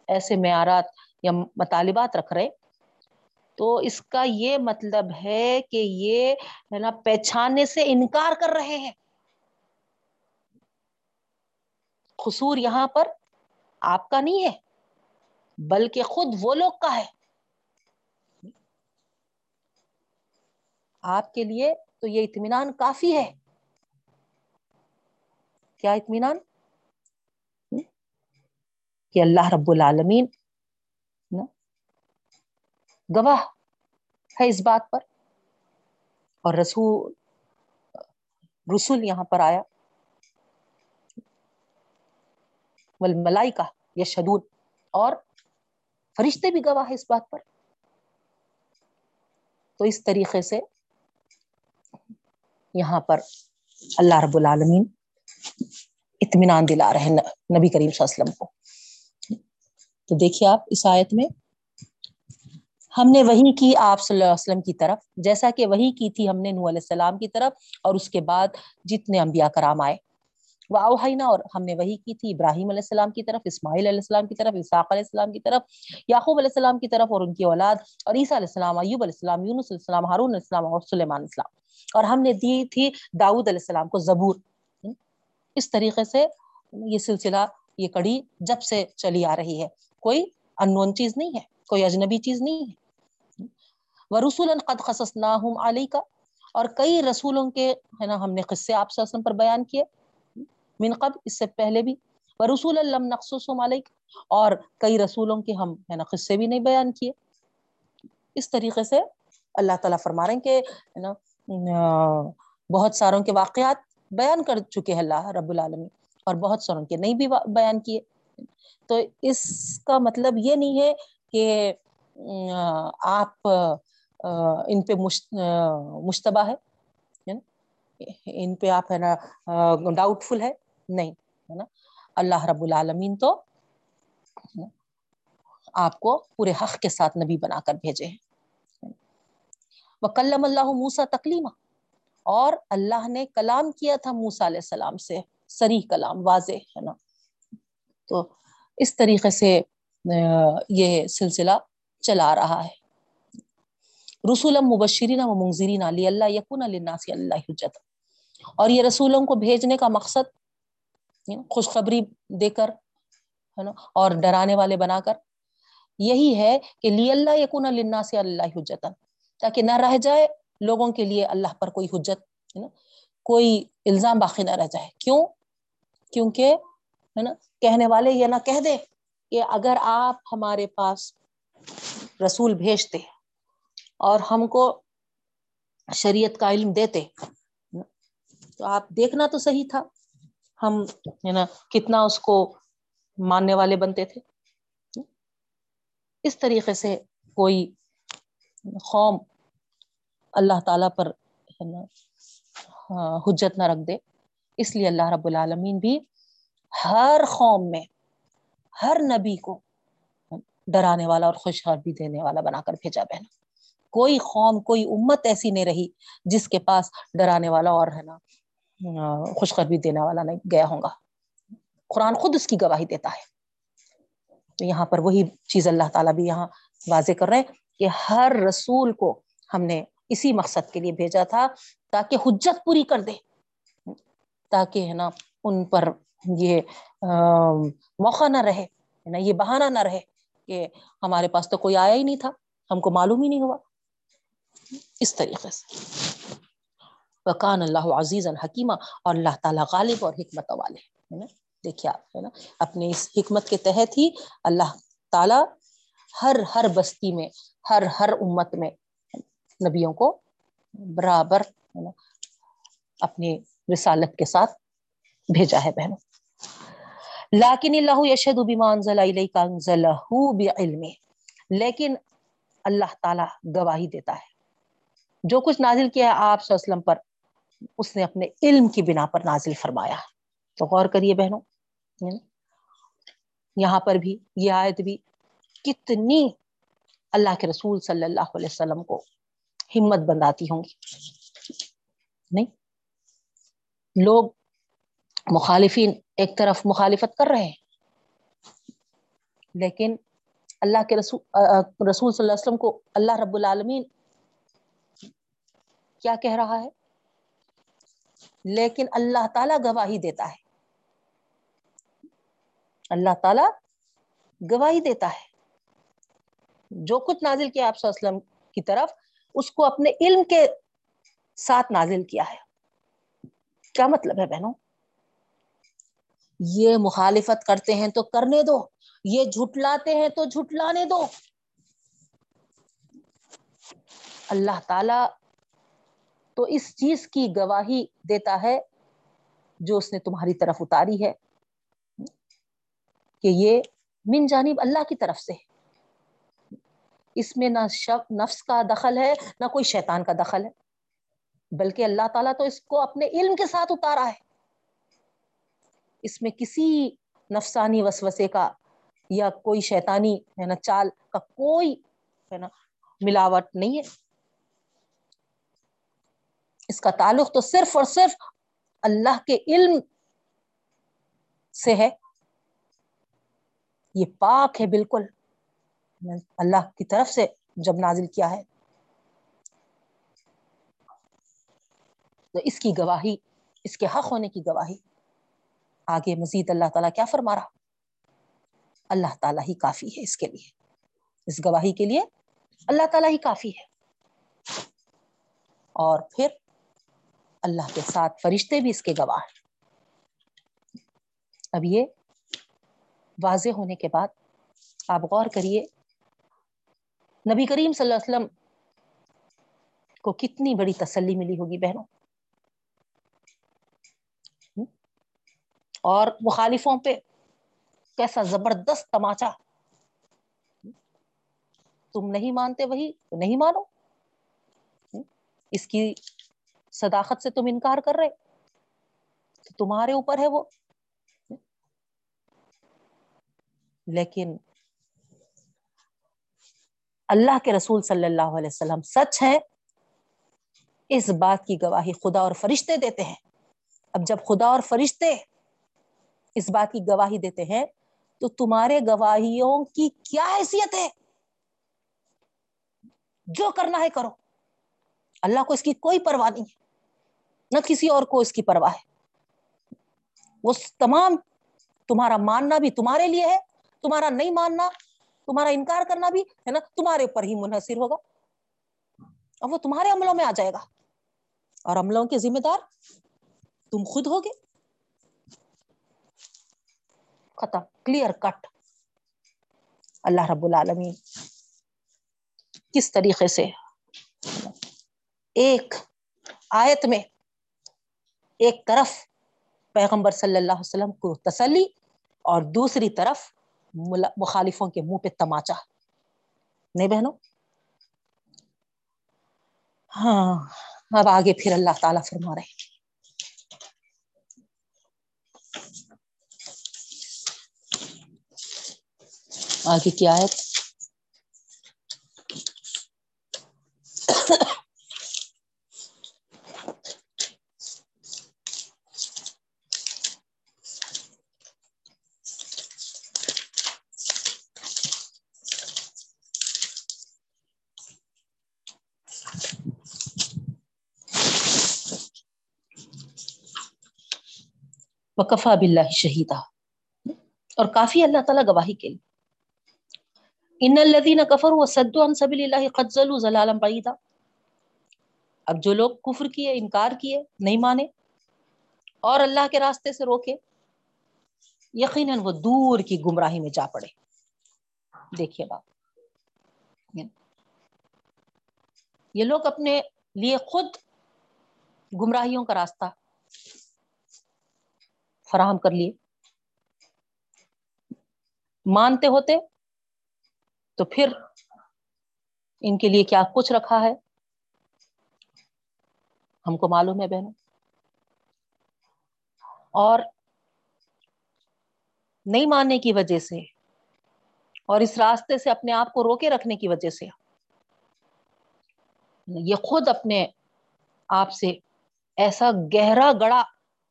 ایسے معیارات یا مطالبات رکھ رہے تو اس کا یہ مطلب ہے کہ یہ ہے نا پہچاننے سے انکار کر رہے ہیں۔ قصور یہاں پر آپ کا نہیں ہے، بلکہ خود وہ لوگ کا ہے۔ آپ کے لیے تو یہ اطمینان کافی ہے۔ کیا اطمینان؟ کہ اللہ رب العالمین گواہ ہے اس بات پر۔ اور رسول رسول یہاں پر آیا۔ ملائی یا شدود اور فرشتے بھی گواہ ہے اس بات پر۔ تو اس طریقے سے یہاں پر اللہ رب العالمین اطمینان دلا رہے نبی کریم صلی اللہ علیہ وسلم کو۔ تو دیکھیے آپ اس آیت میں ہم نے وہی کی آپ صلی اللہ علیہ وسلم کی طرف، جیسا کہ وہی کی تھی ہم نے نو علیہ السلام کی طرف، اور اس کے بعد جتنے انبیاء کرام آئے۔ وہ اوہینا اور ہم نے وہی کی تھی ابراہیم علیہ السلام کی طرف، اسماعیل علیہ السلام کی طرف اساق علیہ السلام کی طرف، یعقوب علیہ السلام کی طرف، اور ان کی اولاد، اور عیسیٰ علیہ السلام، ایوب علیہ السلام، یونس علیہ السلام، ہارون علیہ السلام، اور سلیمان علیہ السلام۔ اور ہم نے دی تھی داؤد علیہ السلام کو زبور۔ اس طریقے سے یہ سلسلہ، یہ کڑی جب سے چلی آ رہی ہے۔ کوئی انون چیز نہیں ہے، کوئی اجنبی چیز نہیں ہے۔ وہ رسول قد خصصناہم علی کا اور کئی رسولوں کے، ہے نا، ہم نے قصے آپ صلی اللہ علیہ وسلم پر بیان کیے من قبل، اس سے پہلے بھی۔ وہ رسول اللہ نقصم علیک۔ اور کئی رسولوں کے ہم، ہے نا، قصے بھی نہیں بیان کیے۔ اس طریقے سے اللہ تعالیٰ فرما رہے ہیں کہ، ہے نا بہت ساروں کے واقعات بیان کر چکے ہیں اللہ رب العالمین، اور بہت ساروں کے نہیں بھی بیان کیے۔ تو اس کا مطلب یہ نہیں ہے کہ آپ ان پہ مشتبہ ہے ان پہ آپ، ہے نا ڈاؤٹ فل ہے؟ نہیں، ہے نا؟ اللہ رب العالمین تو آپ کو پورے حق کے ساتھ نبی بنا کر بھیجے ہیں وہ کلم اللہ موسا تکلیمہ، اور اللہ نے کلام کیا تھا موسا علیہ السلام سے، سری کلام، واضح، ہے نا؟ تو اس طریقے سے یہ سلسلہ چلا رہا ہے۔ رسول مبشرین و منظرین علی اللہ یقن الناس اللہ حجت. اور یہ رسولوں کو بھیجنے کا مقصد خوشخبری دے کر ہے نا اور ڈرانے والے بنا کر. یہی ہے کہ لی اللہ یقن الناس اللہ حجت تاکہ نہ رہ جائے لوگوں کے لیے اللہ پر کوئی حجت ہے نا کوئی الزام باقی نہ رہ جائے. کیوں؟ کیونکہ ہے نا کہنے والے یہ نہ کہہ دے کہ اگر آپ ہمارے پاس رسول بھیجتے اور ہم کو شریعت کا علم دیتے۔ تو آپ دیکھنا تو صحیح تھا۔ ہم ہے نا کتنا اس کو ماننے والے بنتے تھے۔ اس طریقے سے کوئی قوم اللہ تعالی پر ہاں، حجت نہ رکھ دے۔ اس لیے اللہ رب العالمین بھی ہر قوم میں ہر نبی کو ڈرانے والا اور خوشحال دینے والا بنا کر بھیجا بہنا۔ کوئی قوم کوئی امت ایسی نہیں رہی جس کے پاس ڈرانے والا اور ہے نا خوشخبری دینے والا نہیں گیا ہوں گا۔ قرآن خود اس کی گواہی دیتا ہے۔ تو یہاں پر وہی چیز اللہ تعالیٰ بھی یہاں واضح کر رہے ہیں کہ ہر رسول کو ہم نے اسی مقصد کے لیے بھیجا تھا تاکہ حجت پوری کر دے۔ تاکہ ہے نا ان پر یہ موقع نہ رہے نا، یہ بہانہ نہ رہے کہ ہمارے پاس تو کوئی آیا ہی نہیں تھا، ہم کو معلوم ہی نہیں ہوا۔ اس طریقے سے۔ وکان اللہ عزیز الحکیمہ اور اللہ تعالیٰ غالب اور حکمت والے ہے نا؟ دیکھیے آپ، ہے نا؟ اپنے اس حکمت کے تحت ہی اللہ تعالیٰ ہر ہر بستی میں، ہر ہر امت میں نبیوں کو برابر اپنی رسالت کے ساتھ بھیجا ہے، بہنوں۔ لاکن اللہ یشد بعلم لیکن اللہ تعالی گواہی دیتا ہے۔ جو کچھ نازل کیا ہے آپ وسلم پر، اس نے اپنے علم کی بنا پر نازل فرمایا۔ تو غور کریے بہنوں یہاں پر بھی، یہ آیت بھی کتنی اللہ کے رسول صلی اللہ علیہ وسلم کو ہمت بنداتی ہوں گی۔ نہیں؟ لوگ مخالفین ایک طرف مخالفت کر رہے ہیں، لیکن اللہ کے رسول رسول صلی اللہ علیہ وسلم کو اللہ رب العالمین کیا کہہ رہا ہے؟ لیکن اللہ تعالی گواہی دیتا ہے۔ اللہ تعالی گواہی دیتا ہے۔ جو کچھ نازل کیا آپ وسلم کی طرف، اس کو اپنے علم کے ساتھ نازل کیا ہے۔ کیا مطلب ہے بہنوں؟ یہ مخالفت کرتے ہیں تو کرنے دو، یہ جھٹلاتے ہیں تو جھٹلانے دو۔ اللہ تعالی تو اس چیز کی گواہی دیتا ہے جو اس نے تمہاری طرف اتاری ہے۔ کہ یہ من جانب اللہ کی طرف سے اس میں نہ نفس کا دخل ہے، نہ کوئی شیطان کا دخل ہے۔ بلکہ اللہ تعالیٰ تو اس کو اپنے علم کے ساتھ اتارا ہے۔ اس میں کسی نفسانی وسوسے کا یا کوئی شیطانی ہے نا چال کا کوئی ہے نا ملاوٹ نہیں ہے۔ اس کا تعلق تو صرف اور صرف اللہ کے علم سے ہے۔ یہ پاک ہے بالکل۔ اللہ کی طرف سے جب نازل کیا ہے۔ تو اس کی گواہی، اس کے حق ہونے کی گواہی۔ آگے مزید اللہ تعالیٰ کیا فرما رہا؟ اللہ تعالیٰ ہی کافی ہے اس کے لیے۔ اس گواہی کے لیے اللہ تعالیٰ ہی کافی ہے۔ اور پھر اللہ کے ساتھ فرشتے بھی اس کے گواہ اب یہ واضح ہونے کے بعد آپ غور کریے، نبی کریم صلی اللہ علیہ وسلم کو کتنی بڑی تسلی ملی ہوگی بہنوں۔ اور مخالفوں پہ کیسا زبردست تماچا۔ تم نہیں مانتے وہی، تو نہیں مانو۔ اس کی صداقت سے تم انکار کر رہے تو تمہارے اوپر ہے وہ۔ لیکن اللہ کے رسول صلی اللہ علیہ وسلم سچ ہے، اس بات کی گواہی خدا اور فرشتے دیتے ہیں۔ اب جب خدا اور فرشتے اس بات کی گواہی دیتے ہیں تو تمہارے گواہیوں کی کیا حیثیت ہے؟ جو کرنا ہے کرو۔ اللہ کو اس کی کوئی پرواہ نہیں ہے۔ نہ کسی اور کو اس کی پرواہ ہے۔ وہ تمام تمہارا ماننا بھی تمہارے لیے ہے، تمہارا نہیں ماننا، تمہارا انکار کرنا بھی ہے نا، تمہارے اوپر ہی منحصر ہوگا۔ اب وہ تمہارے عملوں میں آ جائے گا۔ اور عملوں کے ذمہ دار تم خود ہوگے۔ ختم کلیئر کٹ اللہ رب العالمین۔ کس طریقے سے؟ ایک آیت میں ایک طرف پیغمبر صلی اللہ علیہ وسلم کو تسلی اور دوسری طرف مخالفوں کے منہ پہ تماچا۔ نہیں بہنوں؟ ہاں اب آگے پھر اللہ تعالیٰ فرما رہے ہیں۔ آگے کیا ہے وکفا بلّہ شہیدہ۔ اور کافی اللہ تعالیٰ گواہی کے لیے۔ ان الذين كفروا وصدوا عن سبيل الله قد ضلوا ضلالا بعيدا اب جو لوگ کفر کیے، انکار کیے، نہیں مانے، اور اللہ کے راستے سے روکے، یقیناً وہ دور کی گمراہی میں جا پڑے۔ دیکھیے گا یہ لوگ اپنے لیے خود گمراہیوں کا راستہ فراہم کر لیے۔ مانتے ہوتے تو پھر ان کے لیے کیا کچھ رکھا ہے؟ ہم کو معلوم ہے بہنوں۔ اور نہیں ماننے کی وجہ سے اور اس راستے سے اپنے آپ کو روکے رکھنے کی وجہ سے یہ خود اپنے آپ سے ایسا گہرا گڑا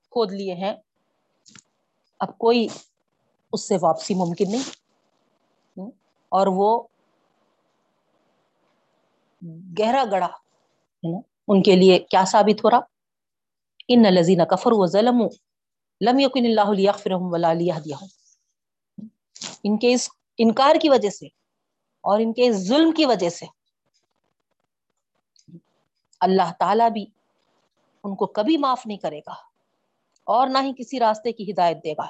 کھود لیے ہیں اب کوئی اس سے واپسی ممکن نہیں۔ اور وہ گہرا گڑا ان کے لیے کیا ثابت ہو رہا؟ ان لذین کفر و ظلم لم یقن اللہ فرحم ولا دیا ان کے اس انکار کی وجہ سے اور ان کے اس ظلم کی وجہ سے اللہ تعالی بھی ان کو کبھی معاف نہیں کرے گا۔ اور نہ ہی کسی راستے کی ہدایت دے گا،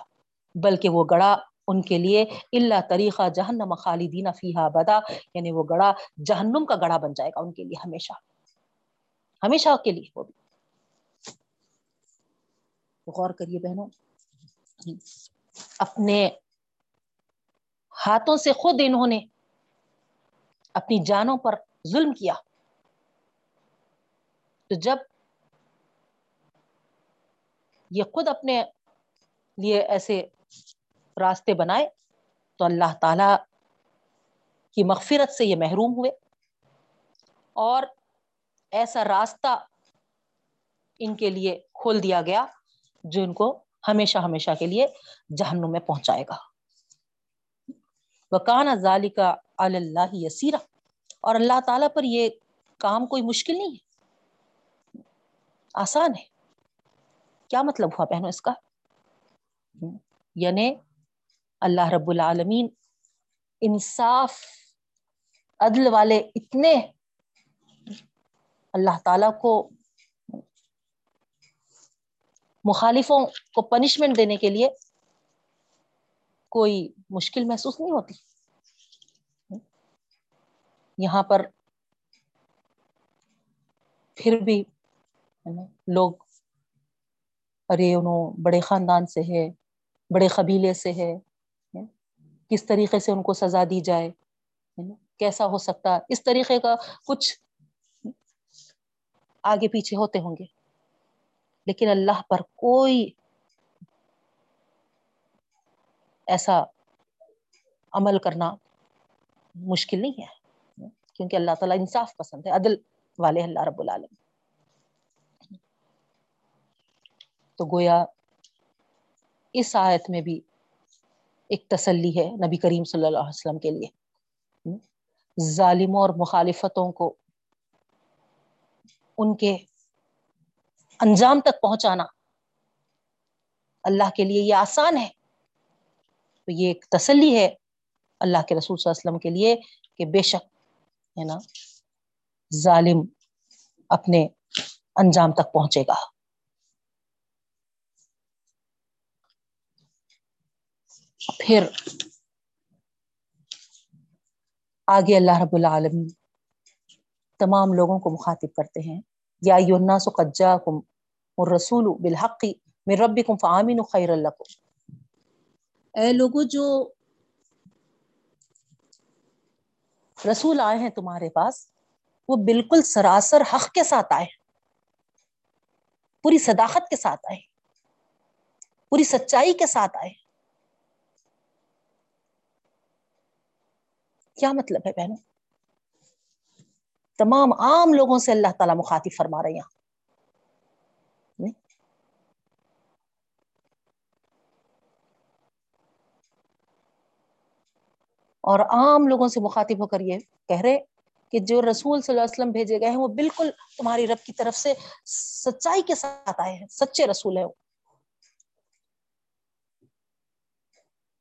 بلکہ وہ گڑا ان کے لیے اللہ طریقہ جہنم خالدین فیحا بدا یعنی وہ گڑا جہنم کا گڑا بن جائے گا ان کے لیے ہمیشہ۔ ہمیشہ کے لیے وہ بھی۔ غور کریے بہنوں، اپنے ہاتھوں سے خود انہوں نے اپنی جانوں پر ظلم کیا۔ تو جب یہ خود اپنے لیے ایسے راستے بنائے تو اللہ تعالی کی مغفرت سے یہ محروم ہوئے اور ایسا راستہ ان کے لیے کھول دیا گیا جو ان کو ہمیشہ ہمیشہ کے لیے جہنم میں پہنچائے گا۔ وکان ظالی کا اللہ یسیرا۔ اور اللہ تعالیٰ پر یہ کام کوئی مشکل نہیں ہے۔ آسان ہے۔ کیا مطلب ہوا بہنوں اس کا؟ یعنی اللہ رب العالمین انصاف، عدل والے اتنے اللہ تعالی کو مخالفوں کو پنشمنٹ دینے کے لیے کوئی مشکل محسوس نہیں ہوتی۔ یہاں پر پھر بھی لوگ ارے انہوں بڑے خاندان سے ہے، بڑے قبیلے سے ہے، کس طریقے سے ان کو سزا دی جائے، کیسا ہو سکتا، اس طریقے کا کچھ آگے پیچھے ہوتے ہوں گے۔ لیکن اللہ پر کوئی ایسا عمل کرنا مشکل نہیں ہے، کیونکہ اللہ تعالیٰ انصاف پسند ہے، عدل والے اللہ رب العالم تو گویا اس آیت میں بھی ایک تسلی ہے نبی کریم صلی اللہ علیہ وسلم کے لیے۔ ظالموں اور مخالفتوں کو ان کے انجام تک پہنچانا اللہ کے لیے یہ آسان ہے۔ تو یہ ایک تسلی ہے اللہ کے رسول صلی اللہ علیہ وسلم کے لیے کہ بے شک ہے نا، ظالم اپنے انجام تک پہنچے گا۔ پھر آگے اللہ رب العالمین تمام لوگوں کو مخاطب کرتے ہیں، یا الناس قد جاءکم الرسول بالحق من ربکم فآمنوا خیر لکم۔ اے لوگوں جو رسول آئے ہیں تمہارے پاس، وہ بالکل سراسر حق کے ساتھ آئے پوری صداقت کے ساتھ آئے پوری سچائی کے ساتھ آئے کیا مطلب ہے بہنوں؟ تمام عام لوگوں سے اللہ تعالیٰ مخاطب فرما رہے ہیں اور عام لوگوں سے مخاطب ہو کر یہ کہہ رہے کہ جو رسول صلی اللہ علیہ وسلم بھیجے گئے ہیں، وہ بالکل تمہاری رب کی طرف سے سچائی کے ساتھ آئے ہیں، سچے رسول ہے وہ۔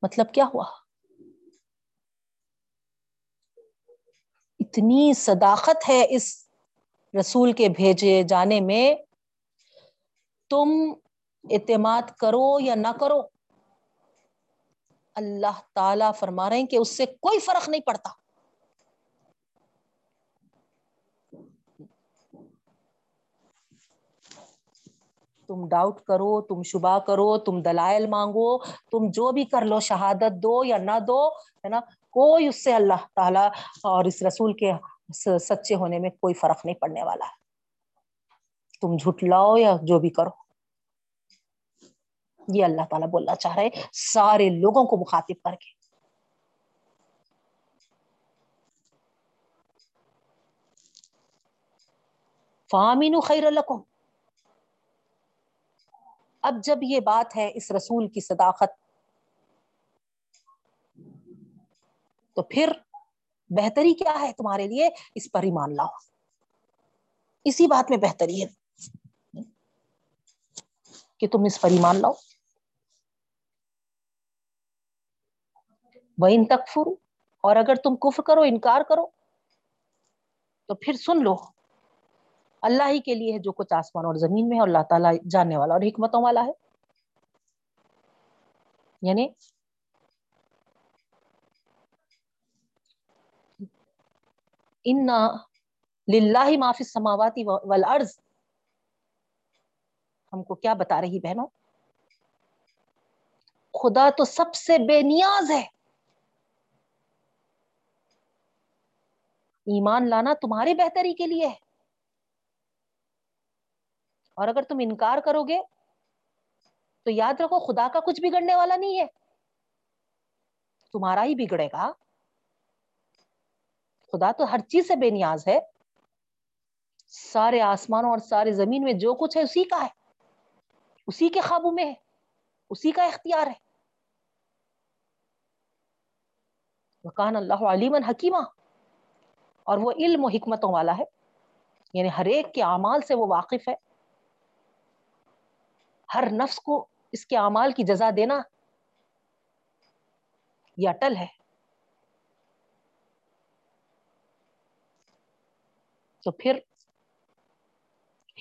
مطلب کیا ہوا؟ اتنی صداقت ہے اس رسول کے بھیجے جانے میں، تم اعتماد کرو یا نہ کرو، اللہ تعالی فرما رہے ہیں کہ اس سے کوئی فرق نہیں پڑتا۔ تم ڈاؤٹ کرو، تم شبہ کرو، تم دلائل مانگو، تم جو بھی کر لو، شہادت دو یا نہ دو، ہے نا؟ کوئی اس سے اللہ تعالی اور اس رسول کے سچے ہونے میں کوئی فرق نہیں پڑنے والا ہے۔ تم جھٹ لاؤ یا جو بھی کرو۔ یہ اللہ تعالیٰ بولنا چاہ رہے سارے لوگوں کو مخاطب کر کے۔ فامین خیر الکم اب جب یہ بات ہے اس رسول کی صداقت تو پھر بہتری کیا ہے تمہارے لیے؟ اس پر ایمان لاؤ۔ اسی بات میں بہتری ہے کہ تم اس پر ایمان لاؤ۔ وہ ان تکفر اور اگر تم کفر کرو، انکار کرو، تو پھر سن لو۔ اللہ ہی کے لیے ہے جو کچھ آسمان اور زمین میں ہے اللہ تعالیٰ جاننے والا اور حکمتوں والا ہے۔ یعنی ان للہ معافی سماواتی والارض ہم کو کیا بتا رہی بہنوں خدا تو سب سے بے نیاز ہے ایمان لانا تمہاری بہتری کے لیے ہے اور اگر تم انکار کرو گے تو یاد رکھو خدا کا کچھ بگڑنے والا نہیں ہے تمہارا ہی بگڑے گا خدا تو ہر چیز سے بے نیاز ہے۔ سارے آسمانوں اور سارے زمین میں جو کچھ ہے اسی کا ہے۔ اسی کے قابو میں ہے۔ اسی کا اختیار ہے۔ وکان اللہ علیمن حکیمہ اور وہ علم و حکمتوں والا ہے۔ یعنی ہر ایک کے اعمال سے وہ واقف ہے۔ ہر نفس کو اس کے اعمال کی جزا دینا یہ اٹل ہے۔ تو پھر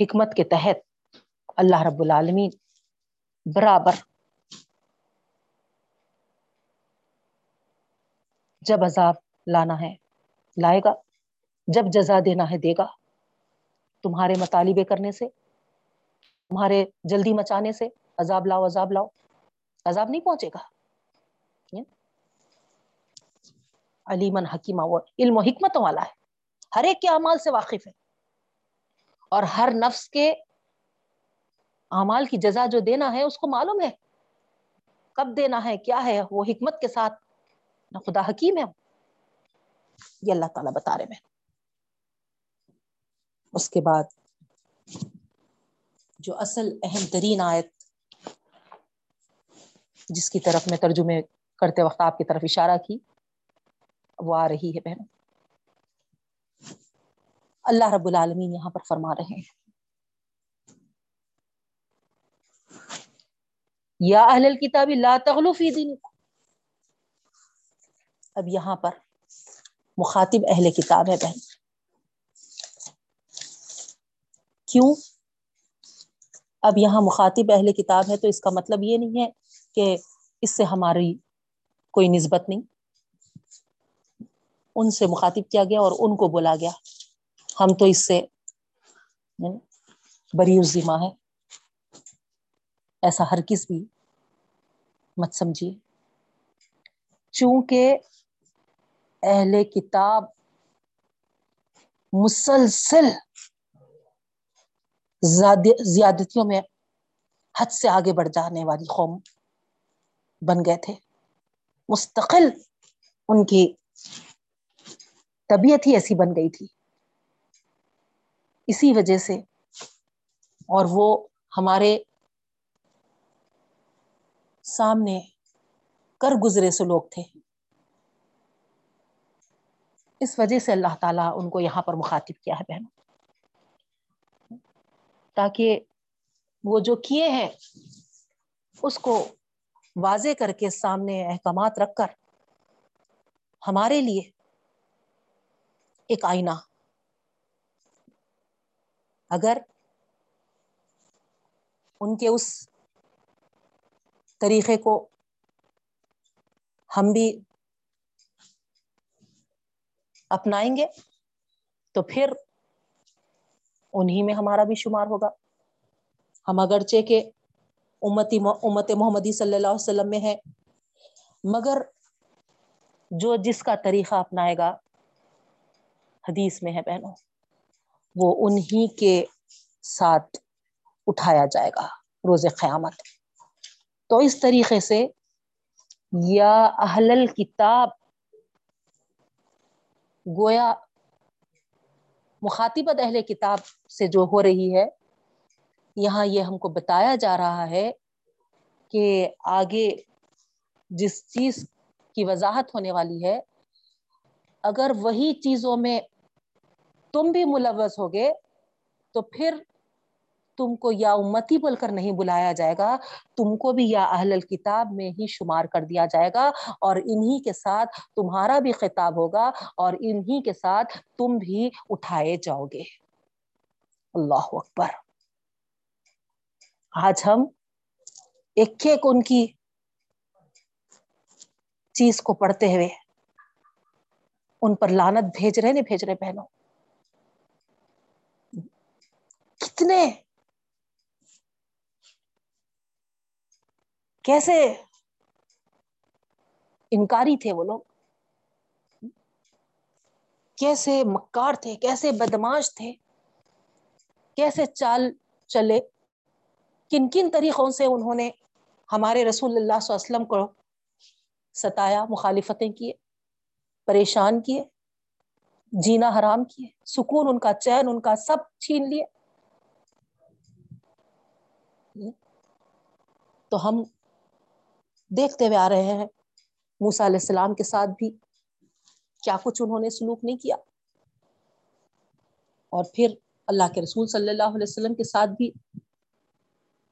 حکمت کے تحت اللہ رب العالمین برابر جب عذاب لانا ہے، لائے گا، جب جزا دینا ہے دے گا تمہارے مطالبے کرنے سے، تمہارے جلدی مچانے سے، عذاب لاؤ عذاب لاؤ، عذاب نہیں پہنچے گا۔ علیمن حکیمہ وہ علم و حکمتوں والا ہے۔ ہر ایک کے اعمال سے واقف ہے۔ اور ہر نفس کے اعمال کی جزا جو دینا ہے، اس کو معلوم ہے۔ کب دینا ہے، کیا ہے، وہ حکمت کے ساتھ۔ نہ خدا حکیم ہے۔ یہ اللہ تعالیٰ بتا رہے میں اس کے بعد جو اصل اہم ترین آیت جس کی طرف میں ترجمے کرتے وقت آپ کی طرف اشارہ کی، وہ آ رہی ہے بہن اللہ رب العالمین یہاں پر فرما رہے ہیں۔ یا اہل الکتاب لا تغلو فی دینکم۔ اب یہاں پر مخاطب اہل کتاب ہے بہن۔ کیوں؟ اب یہاں مخاطب اہل کتاب ہے تو اس کا مطلب یہ نہیں ہے کہ اس سے ہماری کوئی نسبت نہیں۔ ان سے مخاطب کیا گیا اور ان کو بولا گیا۔ ہم تو اس سے بری ذمہ ہے ایسا ہر کس بھی مت سمجھیے۔ چونکہ اہل کتاب مسلسل زیادتیوں میں حد سے آگے بڑھ جانے والی قوم بن گئے تھے۔ مستقل ان کی طبیعت ہی ایسی بن گئی تھی۔ اسی وجہ سے اور وہ ہمارے سامنے کر گزرے سے لوگ تھے۔ اس وجہ سے اللہ تعالیٰ ان کو یہاں پر مخاطب کیا ہے بہن تاکہ وہ جو کیے ہیں، اس کو واضح کر کے سامنے احکامات رکھ کر ہمارے لیے ایک آئینہ اگر ان کے اس طریقے کو ہم بھی اپنائیں گے، تو پھر انہی میں ہمارا بھی شمار ہوگا۔ ہم اگرچہ کہ امتی امت محمدی صلی اللہ عیہ وسلم میں ہے مگر جو جس کا طریقہ اپنائے گا، حدیث میں ہے بہنوں۔ وہ انہی کے ساتھ اٹھایا جائے گا روز قیامت۔ تو اس طریقے سے یا اہل الکتاب گویا مخاطبت اہل کتاب سے جو ہو رہی ہے، یہاں یہ ہم کو بتایا جا رہا ہے کہ آگے جس چیز کی وضاحت ہونے والی ہے، اگر وہی چیزوں میں تم بھی ملوث ہوگے تو پھر تم کو یا امتی بول کر نہیں بلایا جائے گا، تم کو بھی یا اہل الکتاب میں ہی شمار کر دیا جائے گا اور انہی کے ساتھ تمہارا بھی خطاب ہوگا اور انہی کے ساتھ تم بھی اٹھائے جاؤ گے۔ اللہ اکبر۔ آج ہم ایک ایک ان کی چیز کو پڑھتے ہوئے ان پر لانت بھیج رہے نہیں بھیج رہے بہنوں۔ کتنے کیسے انکاری تھے وہ لوگ؟ کیسے مکار تھے؟ کیسے بدماش تھے؟ کیسے چال چلے؟ کن کن طریقوں سے انہوں نے ہمارے رسول اللہ صلی اللہ علیہ وسلم کو ستایا، مخالفتیں کیے، پریشان کیے، جینا حرام کیے، سکون ان کا، چین ان کا، سب چھین لیے؟ تو ہم دیکھتے ہوئے آ رہے ہیں موسا علیہ السلام کے ساتھ بھی۔ کیا کچھ انہوں نے سلوک نہیں کیا؟ اور پھر اللہ کے رسول صلی اللہ علیہ وسلم کے ساتھ بھی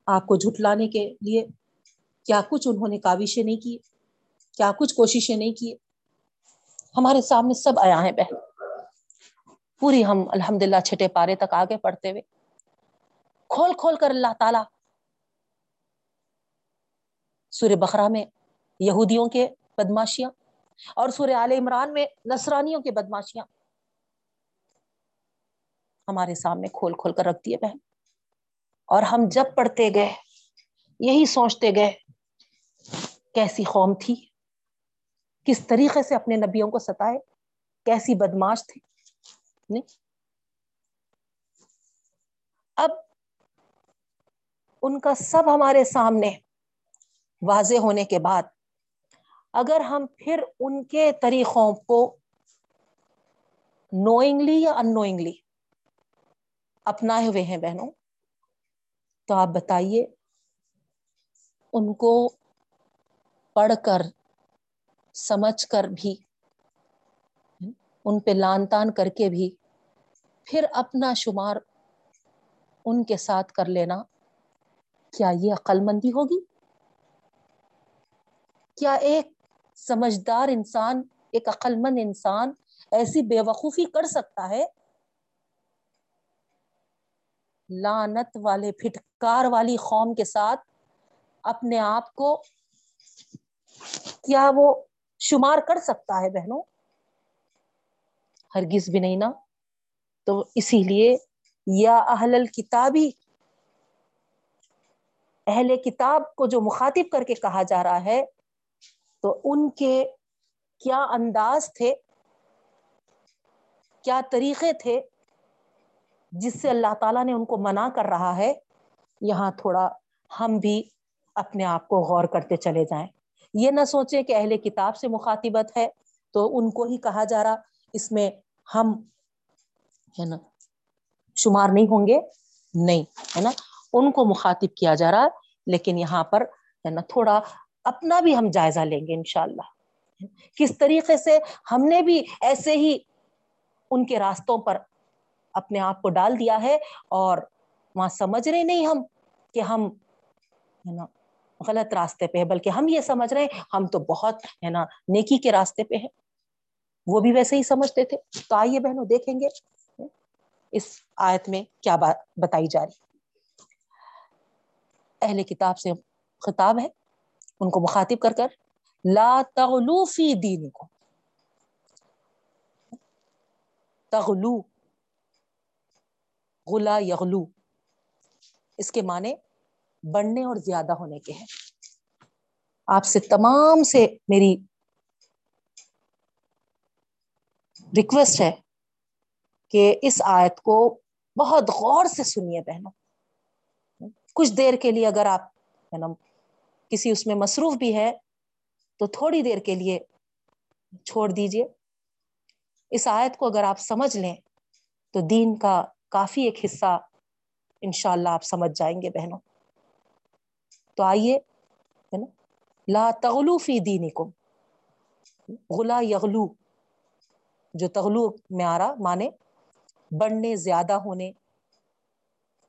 آپ کو جھٹلانے کے لیے کیا کچھ انہوں نے کاوشیں نہیں کی؟ کیا کچھ کوششیں نہیں کی؟ ہمارے سامنے سب آیا ہیں بہن۔ پوری ہم الحمد للہ چھٹے پارے تک آگے پڑھتے ہوئے۔ کھول کھول کر اللہ تعالی سور بخرا میں یہودیوں کے بدماشیاں اور سورہ عال عمران میں نسرانیوں کے بدماشیاں۔ ہمارے سامنے کھول کھول کر رکھ دیے بہن۔ اور ہم جب پڑھتے گئے، یہی سوچتے گئے، کیسی قوم تھی؟ کس طریقے سے اپنے نبیوں کو ستائے؟ کیسی بدماش تھی؟ اب ان کا سب ہمارے سامنے واضح ہونے کے بعد اگر ہم پھر ان کے طریقوں کو نوئنگلی یا ان نوئنگلی اپنائے ہوئے ہیں بہنوں، تو آپ بتائیے ان کو پڑھ کر، سمجھ کر بھی، ان پہ لان تان کر کے بھی پھر اپنا شمار ان کے ساتھ کر لینا کیا یہ عقل مندی ہوگی؟ کیا ایک سمجھدار انسان، ایک عقل مند انسان ایسی بے وقوفی کر سکتا ہے؟ لانت والے، پھٹکار والی قوم کے ساتھ اپنے آپ کو کیا وہ شمار کر سکتا ہے بہنوں؟ ہرگز بھی نہیں نا۔ تو اسی لیے یا اہل الکتابی اہل کتاب کو جو مخاطب کر کے کہا جا رہا ہے تو ان کے کیا انداز تھے؟ کیا طریقے تھے جس سے اللہ تعالیٰ نے ان کو منع کر رہا ہے؟ یہاں تھوڑا ہم بھی اپنے آپ کو غور کرتے چلے جائیں۔ یہ نہ سوچیں کہ اہل کتاب سے مخاطبت ہے تو ان کو ہی کہا جا رہا۔ اس میں ہم ہے نا شمار نہیں ہوں گے۔ نہیں، ہے نا؟ ان کو مخاطب کیا جا رہا، لیکن یہاں پر ہے نا تھوڑا اپنا بھی ہم جائزہ لیں گے انشاءاللہ۔ کس طریقے سے ہم نے بھی ایسے ہی ان کے راستوں پر اپنے آپ کو ڈال دیا ہے اور وہاں سمجھ رہے نہیں ہم کہ ہم، ہے نا، غلط راستے پہ ہے بلکہ ہم یہ سمجھ رہے ہیں، ہم تو بہت، ہے نا، نیکی کے راستے پہ ہیں۔ وہ بھی ویسے ہی سمجھتے تھے۔ تو آئیے بہنوں، دیکھیں گے۔ اس آیت میں کیا بات بتائی جا رہی۔ اہل کتاب سے خطاب ہے۔ ان کو مخاطب کر کر، لا تغلو فی دینکم۔ تغلو، غلا یغلو۔ اس کے معنی بڑھنے اور زیادہ ہونے کے ہیں۔ آپ سے تمام سے میری ریکویسٹ ہے کہ اس آیت کو بہت غور سے سنیے بہنوں۔ کچھ دیر کے لیے اگر آپ، ہے نا کسی اس میں مصروف بھی ہے تو تھوڑی دیر کے لیے چھوڑ دیجیے۔ اس آیت کو اگر آپ سمجھ لیں تو دین کا کافی ایک حصہ انشاءاللہ آپ سمجھ جائیں گے بہنوں۔ تو آئیے، ہے نا؟ لا تغلو فی دینکم۔ غلا یغلو، جو تغلو میں آ رہا، مانے بڑھنے، زیادہ ہونے،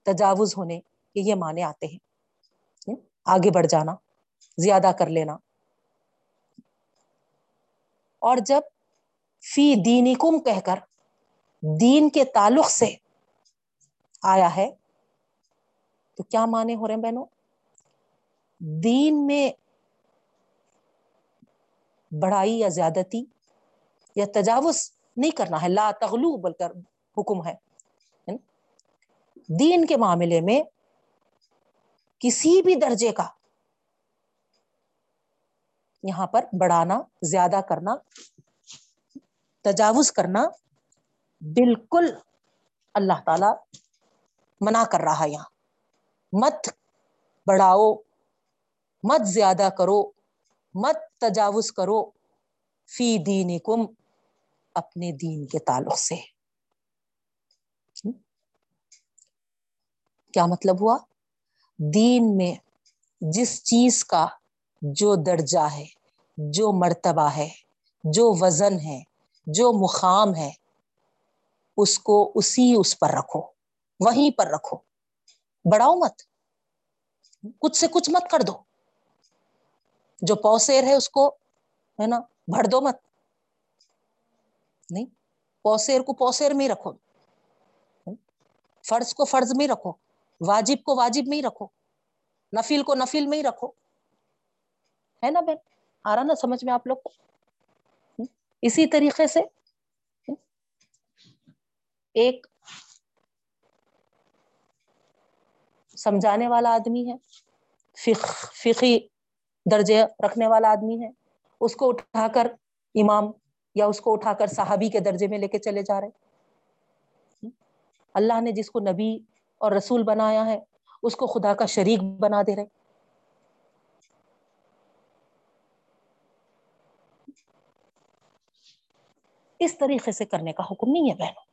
تجاوز ہونے، یہ معنی آتے ہیں۔ آگے بڑھ جانا۔ زیادہ کر لینا۔ اور جب فی دینکم کہہ کر دین کے تعلق سے آیا ہے، تو کیا معنی ہو رہے ہیں بہنوں؟ دین میں بڑھائی یا زیادتی یا تجاوز نہیں کرنا ہے، لا تغلو بول کر حکم ہے۔ دین کے معاملے میں کسی بھی درجے کا یہاں پر بڑھانا، زیادہ کرنا، تجاوز کرنا بالکل اللہ تعالی منع کر رہا یہاں۔ مت بڑھاؤ، مت زیادہ کرو، مت تجاوز کرو فی دینکم اپنے دین کے تعلق سے۔ کیا مطلب ہوا؟ دین میں جس چیز کا جو درجہ ہے، جو مرتبہ ہے، جو وزن ہے، جو مقام ہے، اس کو اسی اس پر رکھو، وہیں پر رکھو۔ بڑھاؤ مت، کچھ سے کچھ مت کر دو۔ جو پوسیر ہے اس کو، ہے نا، بھر دو مت۔ نہیں پوسیر کو پوسیر میں ہی رکھو۔ فرض کو فرض میں رکھو، واجب کو واجب میں ہی رکھو، نفیل کو نفیل میں ہی رکھو۔ ہے نا بہن؟ آ رہا نا سمجھ میں آپ لوگ کو؟ اسی طریقے سے۔ ایک سمجھانے والا آدمی ہے فقی درجے رکھنے والا آدمی ہے۔ اس کو اٹھا کر امام یا اس کو اٹھا کر صحابی کے درجے میں لے کے چلے جا رہے اللہ نے جس کو نبی اور رسول بنایا ہے، اس کو خدا کا شریک بنا دے رہے اس طریقے سے کرنے کا حکم نہیں ہے بہنوں۔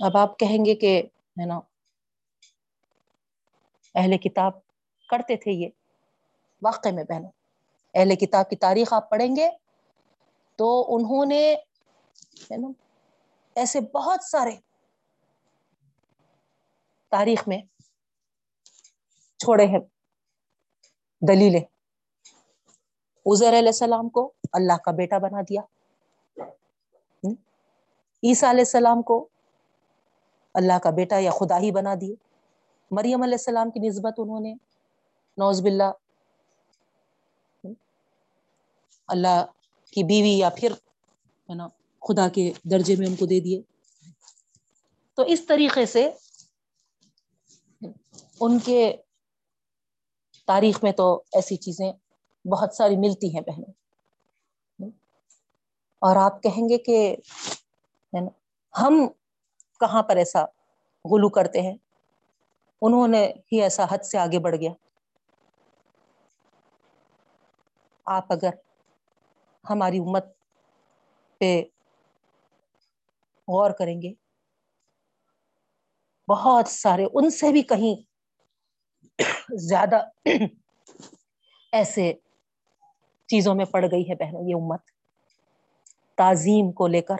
اب آپ کہیں گے کہ ہے نا، اہل کتاب کرتے تھے یہ واقع میں بہنوں۔ اہل کتاب کی تاریخ آپ پڑھیں گے تو انہوں نے نا، ایسے بہت سارے تاریخ میں چھوڑے ہیں، دلیلیں۔ عزیر علیہ السلام کو اللہ کا بیٹا بنا دیا۔ عیسیٰ علیہ السلام کو اللہ کا بیٹا یا خدا ہی بنا دیے۔ مریم علیہ السلام کی نسبت انہوں نے نوز باللہ۔ اللہ کی بیوی یا پھر ہے نا، خدا کے درجے میں ان کو دے دیے۔ تو اس طریقے سے ان کے تاریخ میں تو ایسی چیزیں بہت ساری ملتی ہیں بہنیں اور آپ کہیں گے کہ ہم کہاں پر ایسا غلو کرتے ہیں؟ انہوں نے ہی ایسا حد سے آگے بڑھ گیا۔ آپ اگر ہماری امت پہ غور کریں گے، بہت سارے ان سے بھی کہیں زیادہ ایسے چیزوں میں پڑ گئی ہے بہنوں، یہ امت۔ تعظیم کو لے کر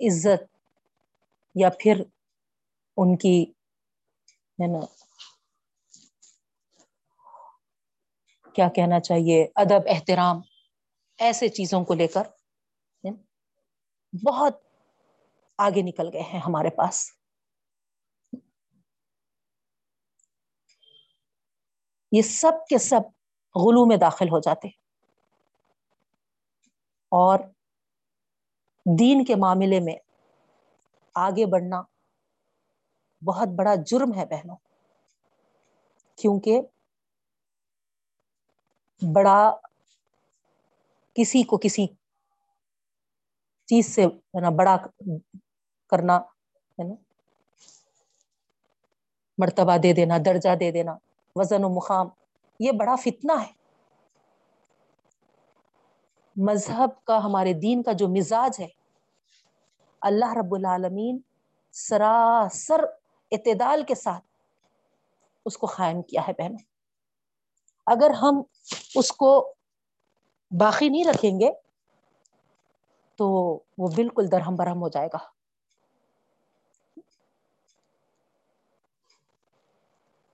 عزت یا پھر ان کی، ہے نا، کیا کہنا چاہیے، ادب، احترام، ایسے چیزوں کو لے کر بہت آگے نکل گئے ہیں ہمارے پاس۔ یہ سب کے سب غلو میں داخل ہو جاتے اور دین کے معاملے میں آگے بڑھنا بہت بڑا جرم ہے بہنوں۔ کیونکہ بڑا کسی کو کسی چیز سے ہے نا، بڑا کرنا ہے نا، مرتبہ دے دینا، درجہ دے دینا، وزن و مقام یہ بڑا فتنہ ہے۔ مذہب کا، ہمارے دین کا جو مزاج ہے، اللہ رب العالمین سراسر اعتدال کے ساتھ اس کو قائم کیا ہے بہنوں۔ اگر ہم اس کو باقی نہیں رکھیں گے تو وہ بالکل درہم برہم ہو جائے گا۔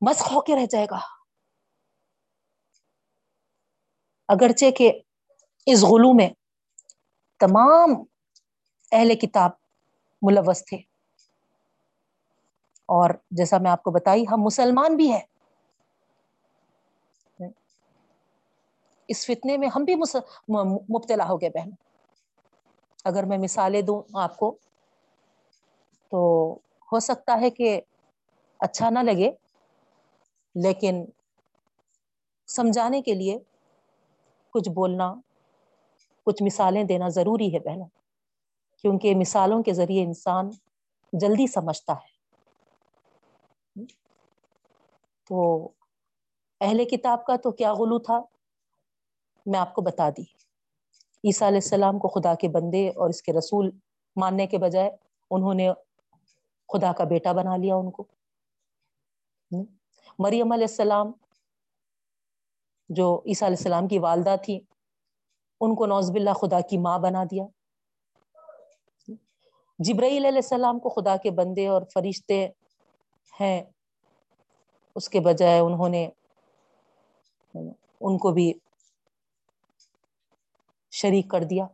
مسخ ہو کے رہ جائے گا۔ اگرچہ کہ اس غلو میں تمام اہل کتاب ملوث تھے۔ اور جیسا میں آپ کو بتائی، ہم مسلمان بھی ہیں۔ اس فتنے میں ہم بھی مبتلا ہو گئے بہن۔ اگر میں مثالیں دوں آپ کو، تو ہو سکتا ہے کہ اچھا نہ لگے، لیکن سمجھانے کے لیے کچھ بولنا، کچھ مثالیں دینا ضروری ہے پہنا کیونکہ مثالوں کے ذریعے انسان جلدی سمجھتا ہے۔ تو اہل کتاب کا تو کیا غلو تھا؟ میں آپ کو بتا دی۔ عیسیٰ علیہ السلام کو خدا کے بندے اور اس کے رسول ماننے کے بجائے انہوں نے خدا کا بیٹا بنا لیا ان کو۔ مریم علیہ السلام جو عیسیٰ علیہ السلام کی والدہ تھی، ان کو نوزب اللہ خدا کی ماں بنا دیا۔ جبرائیل علیہ السلام کو خدا کے بندے اور فرشتے ہیں۔ اس کے بجائے انہوں نے ان کو بھی شریک کر دیا۔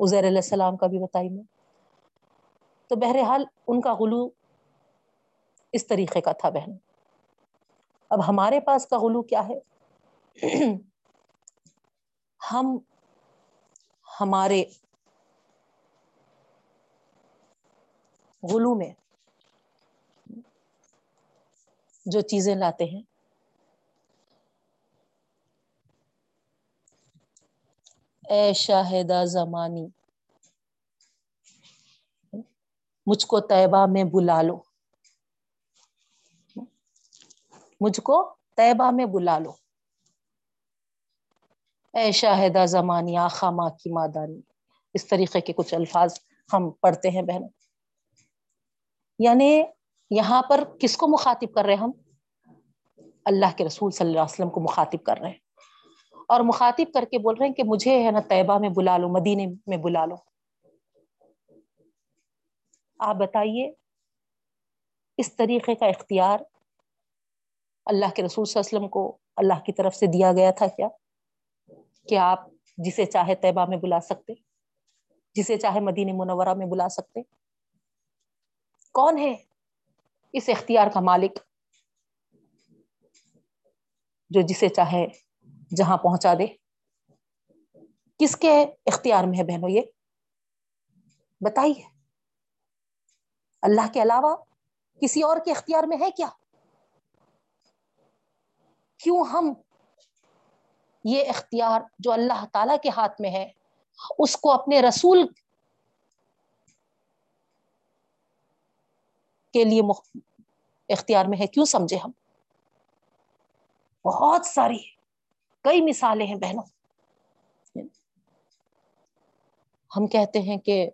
عزیر علیہ السلام کا بھی بتائی میں تو بہرحال ان کا غلو اس طریقے کا تھا بہن۔ اب ہمارے پاس کا غلو کیا ہے؟ ہم ہمارے غلو میں جو چیزیں لاتے ہیں، اے شاہدہ زمانی، مجھ کو طیبہ میں بلا لو۔ مجھ کو طیبہ میں بلا لو۔ اے شاہدہ زمانی آخا ماں کی مادانی۔ اس طریقے کے کچھ الفاظ ہم پڑھتے ہیں بہن یعنی یہاں پر کس کو مخاطب کر رہے ہم؟ اللہ کے رسول صلی اللہ علیہ وسلم کو مخاطب کر رہے ہیں۔ اور مخاطب کر کے بول رہے ہیں کہ مجھے ہے نا طیبہ میں بلا لو، مدینے میں بلا لو۔ آپ بتائیے، اس طریقے کا اختیار اللہ کے رسول صلی اللہ علیہ وسلم کو اللہ کی طرف سے دیا گیا تھا کیا؟ کہ آپ جسے چاہے طیبہ میں بلا سکتے، جسے چاہے مدینہ منورہ میں بلا سکتے۔ کون ہے اس اختیار کا مالک جو جسے چاہے جہاں پہنچا دے؟ کس کے اختیار میں ہے بہنوں یہ؟ بتائیے۔ اللہ کے علاوہ کسی اور کے اختیار میں ہے کیا؟ کیوں ہم یہ اختیار جو اللہ تعالی کے ہاتھ میں ہے، اس کو اپنے رسول کے لیے اختیار میں ہے، کیوں سمجھے ہم؟ بہت ساری کئی مثالیں ہیں بہنوں۔ ہم کہتے ہیں کہ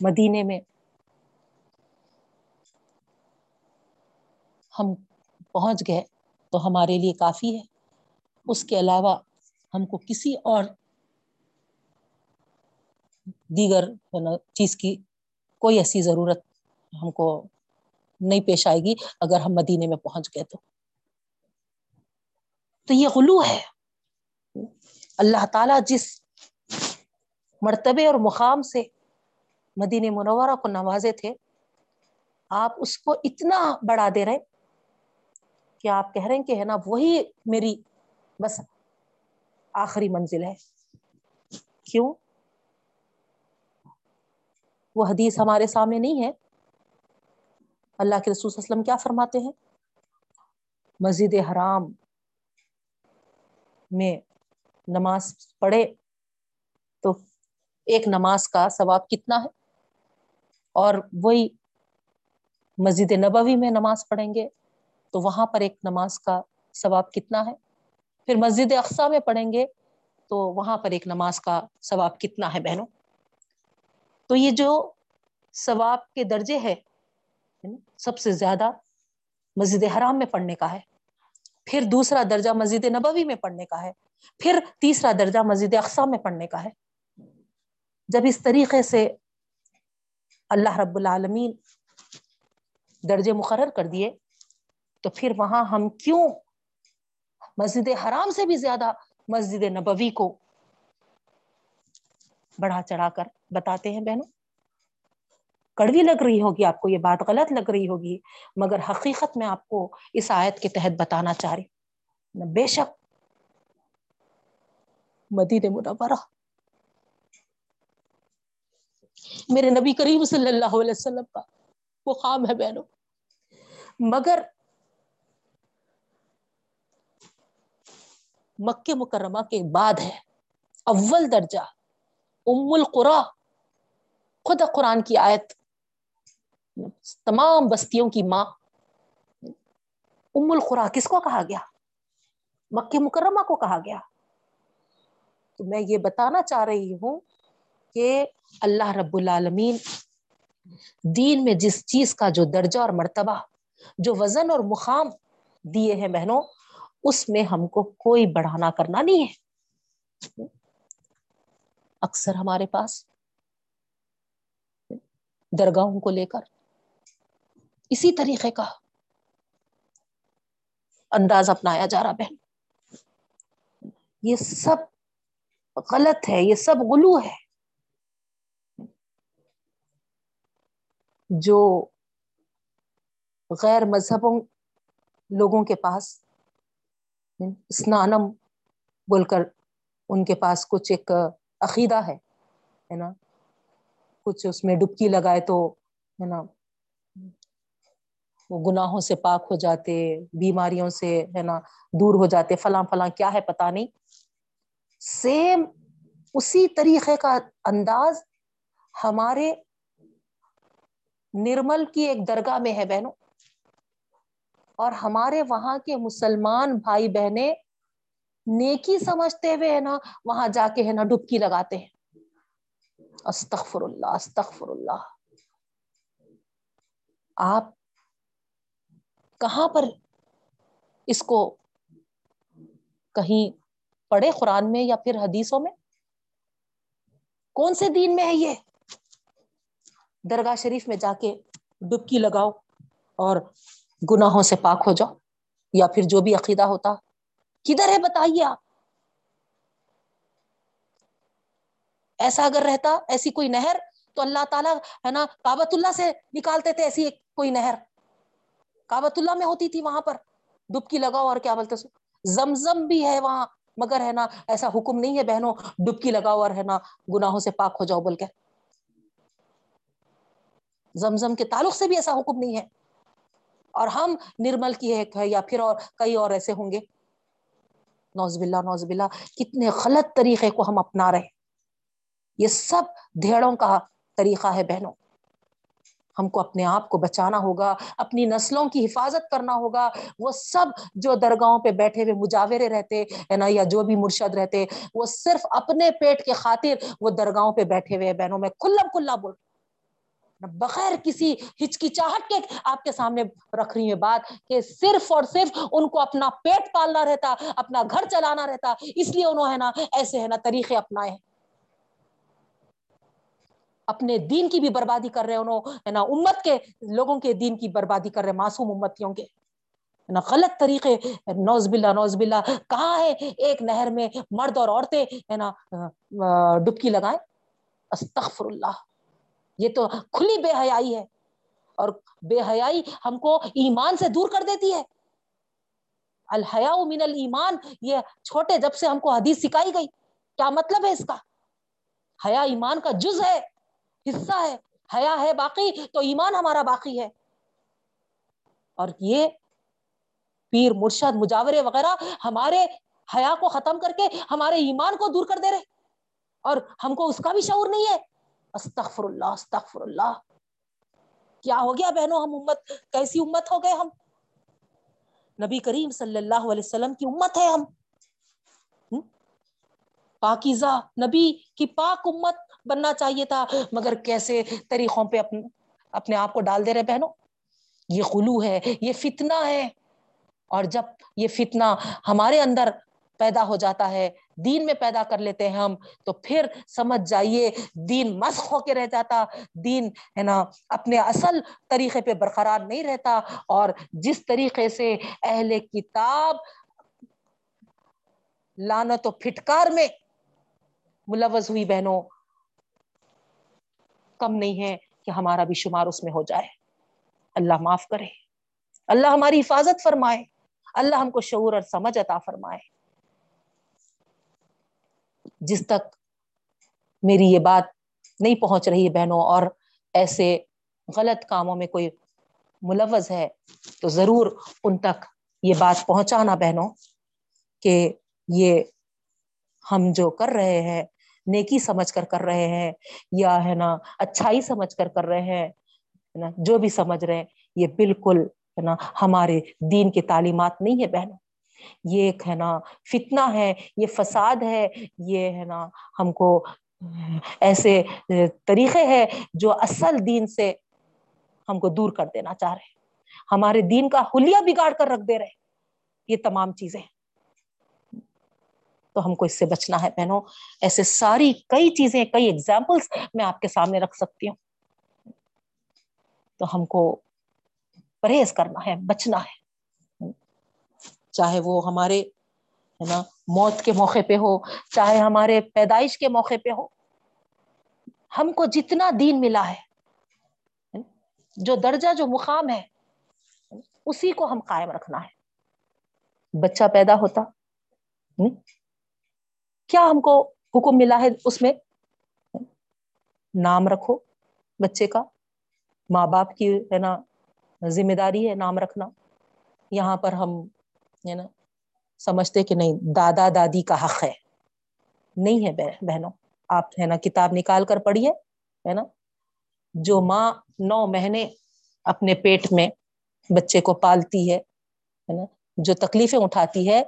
مدینے میں ہم پہنچ گئے تو ہمارے لیے کافی ہے۔ اس کے علاوہ ہم کو کسی اور دیگر چیز کی کوئی ایسی ضرورت ہم کو نہیں پیش آئے گی اگر ہم مدینے میں پہنچ گئے تو۔ تو یہ غلو ہے۔ اللہ تعالی جس مرتبے اور مقام سے مدینہ منورہ کو نوازے تھے، آپ اس کو اتنا بڑھا دے رہے کہ آپ کہہ رہے ہیں کہ ہے نا وہی میری بس آخری منزل ہے۔ کیوں؟ وہ حدیث ہمارے سامنے نہیں ہے۔ اللہ کے رسول وسلم کیا فرماتے ہیں؟ مسجد حرام میں نماز پڑھے تو ایک نماز کا ثواب کتنا ہے؟ اور وہی مسجد نبوی میں نماز پڑھیں گے۔ تو وہاں پر ایک نماز کا ثواب کتنا ہے؟ پھر مسجد اقسا میں پڑھیں گے تو وہاں پر ایک نماز کا ثواب کتنا ہے بہنوں؟ تو یہ جو ثواب کے درجے ہے سب سے زیادہ مسجد حرام میں پڑھنے کا ہے۔ پھر دوسرا درجہ مسجد نبوی میں پڑھنے کا ہے۔ پھر تیسرا درجہ مسجد اقسام میں پڑھنے کا ہے۔ جب اس طریقے سے اللہ رب العالمین درجے مقرر کر دیے تو پھر وہاں ہم کیوں مسجد حرام سے بھی زیادہ مسجد نبوی کو بڑھا چڑھا کر بتاتے ہیں بہنوں؟ کڑوی لگ رہی ہوگی آپ کو، یہ بات غلط لگ رہی ہوگی، مگر حقیقت میں آپ کو اس آیت کے تحت بتانا چاہ رہی بے شک مدین منورہ۔ میرے نبی کریم صلی اللہ علیہ وسلم کا وہ خام ہے بہنوں۔ مگر مکہ مکرمہ کے بعد ہے، اول درجہ۔ ام القرا خود قرآن کی آیت۔ تمام بستیوں کی ماں۔ ام القرا کس کو کہا گیا؟ مکہ مکرمہ کو کہا گیا۔ تو میں یہ بتانا چاہ رہی ہوں کہ اللہ رب العالمین دین میں جس چیز کا جو درجہ اور مرتبہ، جو وزن اور مقام دیے ہیں بہنوں اس میں ہم کو کوئی بڑھانا کرنا نہیں ہے۔ اکثر ہمارے پاس درگاہوں کو لے کر اسی طریقے کا انداز اپنایا جا رہا بہن یہ سب غلط ہے، یہ سب غلو ہے۔ جو غیر مذہبوں لوگوں کے پاس اسنانم بول کر ان کے پاس کچھ ایک عقیدہ ہے نا؟ کچھ اس میں ڈبکی لگائے تو، ہے نا؟ وہ گناہوں سے پاک ہو جاتے، بیماریوں سے، ہے نا؟ دور ہو جاتے، فلاں فلاں، کیا ہے پتا نہیں۔ سیم اسی طریقے کا انداز ہمارے نرمل کی ایک درگاہ میں ہے بہنوں۔ اور ہمارے وہاں کے مسلمان بھائی بہنیں نیکی سمجھتے ہوئے ہے نا، وہاں جا کے ہے نا ڈبکی لگاتے ہیں۔ استغفر اللہ استغفر اللہ آپ کہاں پر اس کو کہیں پڑھے قرآن میں یا پھر حدیثوں میں؟ کون سے دین میں ہے یہ؟ درگاہ شریف میں جا کے ڈبکی لگاؤ اور گناہوں سے پاک ہو جاؤ، یا پھر جو بھی عقیدہ ہوتا۔ کدھر ہے بتائیے آپ؟ ایسا اگر رہتا، ایسی کوئی نہر؟ تو اللہ تعالیٰ ہے نا کابت اللہ سے نکالتے تھے ایسی کوئی نہر۔ کابت اللہ میں ہوتی تھی وہاں پر۔ ڈبکی لگاؤ اور کیا بولتے زمزم بھی ہے وہاں، مگر ہے نا، ایسا حکم نہیں ہے بہنوں، ڈبکی لگاؤ اور ہے نا، گناہوں سے پاک ہو جاؤ بول کے۔ زمزم کے تعلق سے بھی ایسا حکم نہیں ہے۔ اور ہم نرمل کی ایک ہے یا پھر اور کئی اور ایسے ہوں گے۔ نوز باللہ نوز باللہ، کتنے غلط طریقے کو ہم اپنا رہے یہ سب دھیڑوں کا طریقہ ہے بہنوں۔ ہم کو اپنے آپ کو بچانا ہوگا، اپنی نسلوں کی حفاظت کرنا ہوگا۔ وہ سب جو درگاہوں پہ بیٹھے ہوئے مجاورے رہتے، ہے نا، یا جو بھی مرشد رہتے، وہ صرف اپنے پیٹ کے خاطر وہ درگاہوں پہ بیٹھے ہوئے بہنوں، میں کھلا کھلا بول بغیر کسی ہچکچاہٹ کے آپ کے سامنے رکھ رہی ہیں بات کہ صرف اور صرف ان کو اپنا پیٹ پالنا رہتا، اپنا گھر چلانا رہتا، اس لیے انہوں ہے نا ایسے ہے نا طریقے اپنائے اپنے دین کی بھی بربادی کر رہے انہوں نا، امت کے لوگوں کے دین کی بربادی کر رہے معصوم امتیوں کے۔ نا، غلط طریقے نوز باللہ نوز باللہ، کہاں ہے ایک نہر میں مرد اور عورتیں، ہے نا ڈبکی لگائیں؟ استغفر اللہ۔ یہ تو کھلی بے حیائی ہے۔ اور بے حیائی ہم کو ایمان سے دور کر دیتی ہے۔ الحیا من المان یہ چھوٹے جب سے ہم کو حدیث سکھائی گئی۔ کیا مطلب ہے اس کا؟ حیا ایمان کا جز ہے، حصہ ہے حیا ہے باقی، تو ایمان ہمارا باقی ہے۔ اور یہ پیر مرشد مجاورے وغیرہ ہمارے حیا کو ختم کر کے ہمارے ایمان کو دور کر دے رہے۔ اور ہم کو اس کا بھی شعور نہیں ہے۔ استغفر اللہ استغفر اللہ۔ کیا ہو گیا بہنوں، ہم امت، کیسی امت ہو گئے ہم؟ نبی کریم صلی اللہ علیہ وسلم کی امت ہے ہم۔ پاکیزہ نبی کی پاک امت بننا چاہیے تھا، مگر کیسے طریقوں پہ اپنے اپنے آپ کو ڈال دے رہے بہنوں؟ یہ خلو ہے، یہ فتنہ ہے۔ اور جب یہ فتنہ ہمارے اندر پیدا ہو جاتا ہے دین میں پیدا کر لیتے ہیں ہم، تو پھر سمجھ جائیے، دین مسخ ہو کے رہ جاتا، دین ہے نا اپنے اصل طریقے پہ برقرار نہیں رہتا، اور جس طریقے سے اہل کتاب لانت و پھٹکار میں ملوث ہوئی بہنوں، کم نہیں ہے کہ ہمارا بھی شمار اس میں ہو جائے۔ اللہ معاف کرے۔ اللہ ہماری حفاظت فرمائے۔ اللہ ہم کو شعور اور سمجھ عطا فرمائے۔ جس تک میری یہ بات نہیں پہنچ رہی ہے بہنوں، اور ایسے غلط کاموں میں کوئی ملوث ہے، تو ضرور ان تک یہ بات پہنچانا بہنوں کہ یہ ہم جو کر رہے ہیں، نیکی سمجھ کر کر رہے ہیں، یا ہے نا اچھائی سمجھ کر کر رہے ہیں نا جو بھی سمجھ رہے ہیں، یہ بالکل ہے نا ہمارے دین کی تعلیمات نہیں ہے بہنوں۔ یہ ایک ہے نا فتنہ ہے، یہ فساد ہے، یہ ہے نا ہم کو ایسے طریقے ہے جو اصل دین سے ہم کو دور کر دینا چاہ رہے ہمارے دین کا حلیہ بگاڑ کر رکھ دے رہے یہ تمام چیزیں تو ہم کو اس سے بچنا ہے بہنوں۔ ایسے ساری کئی چیزیں، کئی ایگزامپلس میں آپ کے سامنے رکھ سکتی ہوں۔ تو ہم کو پرہیز کرنا ہے، بچنا ہے۔ چاہے وہ ہمارے، ہے نا، موت کے موقع پہ ہو، چاہے ہمارے پیدائش کے موقع پہ ہو، ہم کو جتنا دین ملا ہے، جو درجہ، جو مقام ہے، اسی کو ہم قائم رکھنا ہے۔ بچہ پیدا ہوتا کیا ہم کو حکم ملا ہے اس میں؟ نام رکھو بچے کا، ماں باپ کی، ہے نا، ذمہ داری ہے نام رکھنا۔ یہاں پر ہم ہے نا؟ سمجھتے کہ نہیں، دادا دادی کا حق ہے۔ نہیں ہے بہنوں، آپ ہے نا کتاب نکال کر پڑھیے، ہے نا؟ جو ماں نو مہینے اپنے پیٹ میں بچے کو پالتی ہے نا؟ جو تکلیفیں اٹھاتی ہے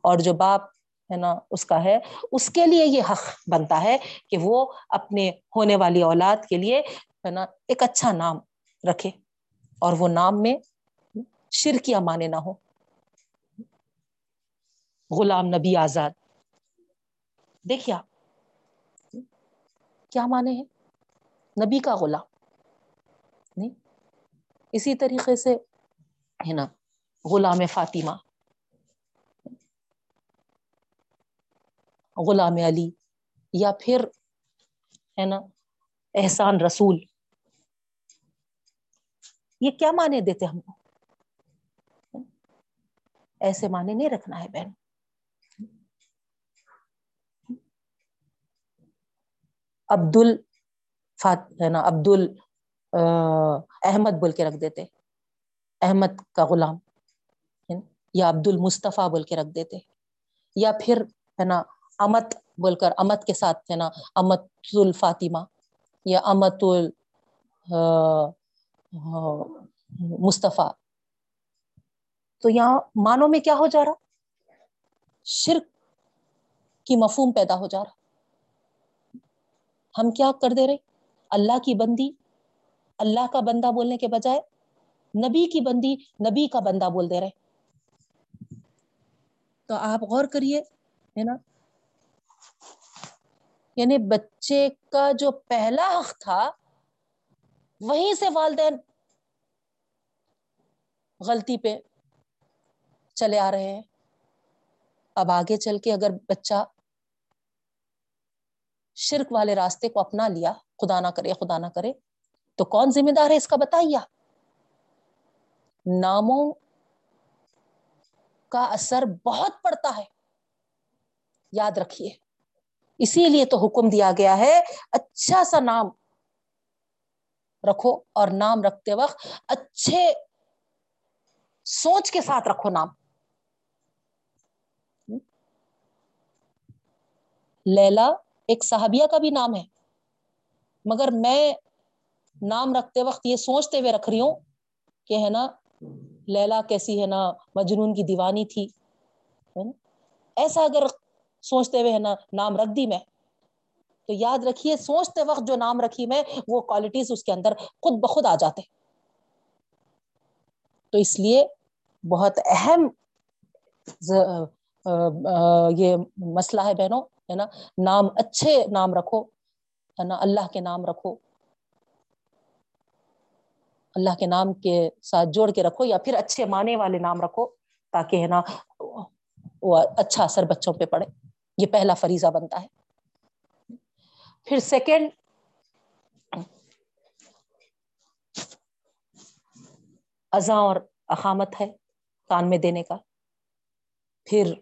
اور جو باپ ہے نا اس کا ہے، اس کے لیے یہ حق بنتا ہے کہ وہ اپنے ہونے والی اولاد کے لیے ہے نا ایک اچھا نام رکھے اور وہ نام میں شرکیاں مانے نہ ہو غلام نبی آزاد۔ دیکھیے آپ، کیا مانے ہیں نبی کا غلام۔ نہیں، اسی طریقے سے ہے نا، غلام فاطمہ۔ غلام علی یا پھر ہے نا، احسان رسول۔ یہ کیا مانے دیتے ہم؟ کو ایسے معنی نہیں رکھنا ہے بہن۔ عبد ال ہے نا عبد ال احمد بول کے رکھ دیتے۔ احمد کا غلام یا عبد المصطفیٰ بول کے رکھ دیتے۔ یا پھر، ہے نا، امت بول کر، امت کے ساتھ، ہے نا امت الفاطمہ یا امت ال مصطفیٰ۔ تو یہاں مانو میں کیا ہو جا رہا؟ شرک کی مفہوم پیدا ہو جا رہا۔ ہم کیا کر دے رہے اللہ کی بندی، اللہ کا بندہ بولنے کے بجائے نبی کی بندی نبی کا بندہ بول دے رہے تو آپ غور کریے، ہے نا؟ یعنی بچے کا جو پہلا حق تھا، وہیں سے والدین غلطی پہ چلے آ رہے ہیں۔ اب آگے چل کے اگر بچہ شرک والے راستے کو اپنا لیا، خدا نہ کرے، خدا نہ کرے۔ تو کون ذمہ دار ہے اس کا بتائیے ناموں کا اثر بہت پڑتا ہے۔ یاد رکھیے، اسی لیے تو حکم دیا گیا ہے اچھا سا نام رکھو اور نام رکھتے وقت اچھے سوچ کے ساتھ رکھو نام۔ لیلا ایک صحابیہ کا بھی نام ہے۔ مگر میں نام رکھتے وقت یہ سوچتے ہوئے رکھ رہی ہوں کہ ہے نا، لیلا کیسی ہے نا، مجنون کی دیوانی تھی۔ ایسا اگر سوچتے ہوئے ہے نا، نام رکھ دی میں۔ تو یاد رکھیے، سوچتے وقت جو نام رکھی میں، وہ کوالٹیز اس کے اندر خود بخود آ جاتے۔ تو اس لیے بہت اہم یہ مسئلہ ہے بہنوں۔ ہے نا؟ نام اچھے نام رکھو، ہے نا؟ اللہ کے نام رکھو۔ اللہ کے نام کے ساتھ جوڑ کے رکھو یا پھر اچھے معنی والے نام رکھو تاکہ، ہے نا، وہ اچھا اثر بچوں پہ پڑے۔ یہ پہلا فریضہ بنتا ہے۔ پھر سیکنڈ ازاں اور اقامت ہے کان میں دینے کا۔ پھر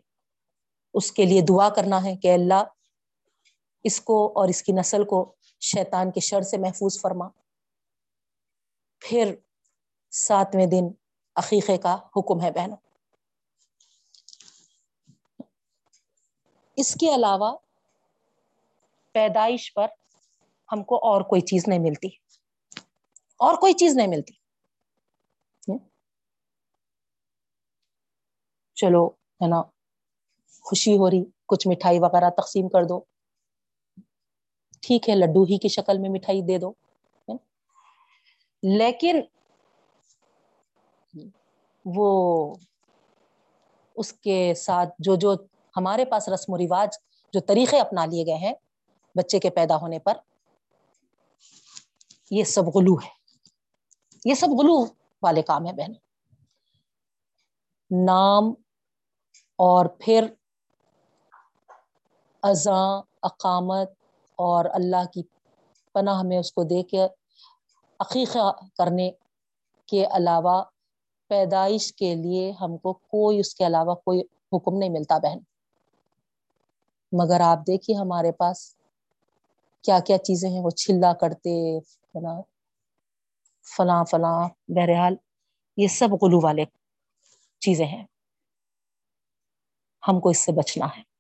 اس کے لیے دعا کرنا ہے کہ اللہ اس کو اور اس کی نسل کو شیطان کے شر سے محفوظ فرما۔ پھر ساتویں دن عقیقے کا حکم ہے بہنوں۔ اس کے علاوہ پیدائش پر ہم کو اور کوئی چیز نہیں ملتی۔ اور کوئی چیز نہیں ملتی۔ چلو، ہے نا؟ خوشی ہو رہی، کچھ مٹھائی وغیرہ تقسیم کر دو۔ ٹھیک ہے، لڈو ہی کی شکل میں مٹھائی دے دو۔ لیکن وہ اس کے ساتھ جو جو ہمارے پاس رسم و رواج جو طریقے اپنا لیے گئے ہیں بچے کے پیدا ہونے پر، یہ سب غلو ہے۔ یہ سب غلو والے کام ہے بہن۔ نام اور پھر ازاں اقامت اور اللہ کی پناہ میں اس کو دے کے عقیقہ کرنے کے علاوہ پیدائش کے لیے ہم کو کوئی اس کے علاوہ کوئی حکم نہیں ملتا بہن۔ مگر آپ دیکھیے ہمارے پاس کیا کیا چیزیں ہیں، وہ چھلا کرتے فلاں فلاں فلاں، بہرحال یہ سب غلو والے چیزیں ہیں۔ ہم کو اس سے بچنا ہے۔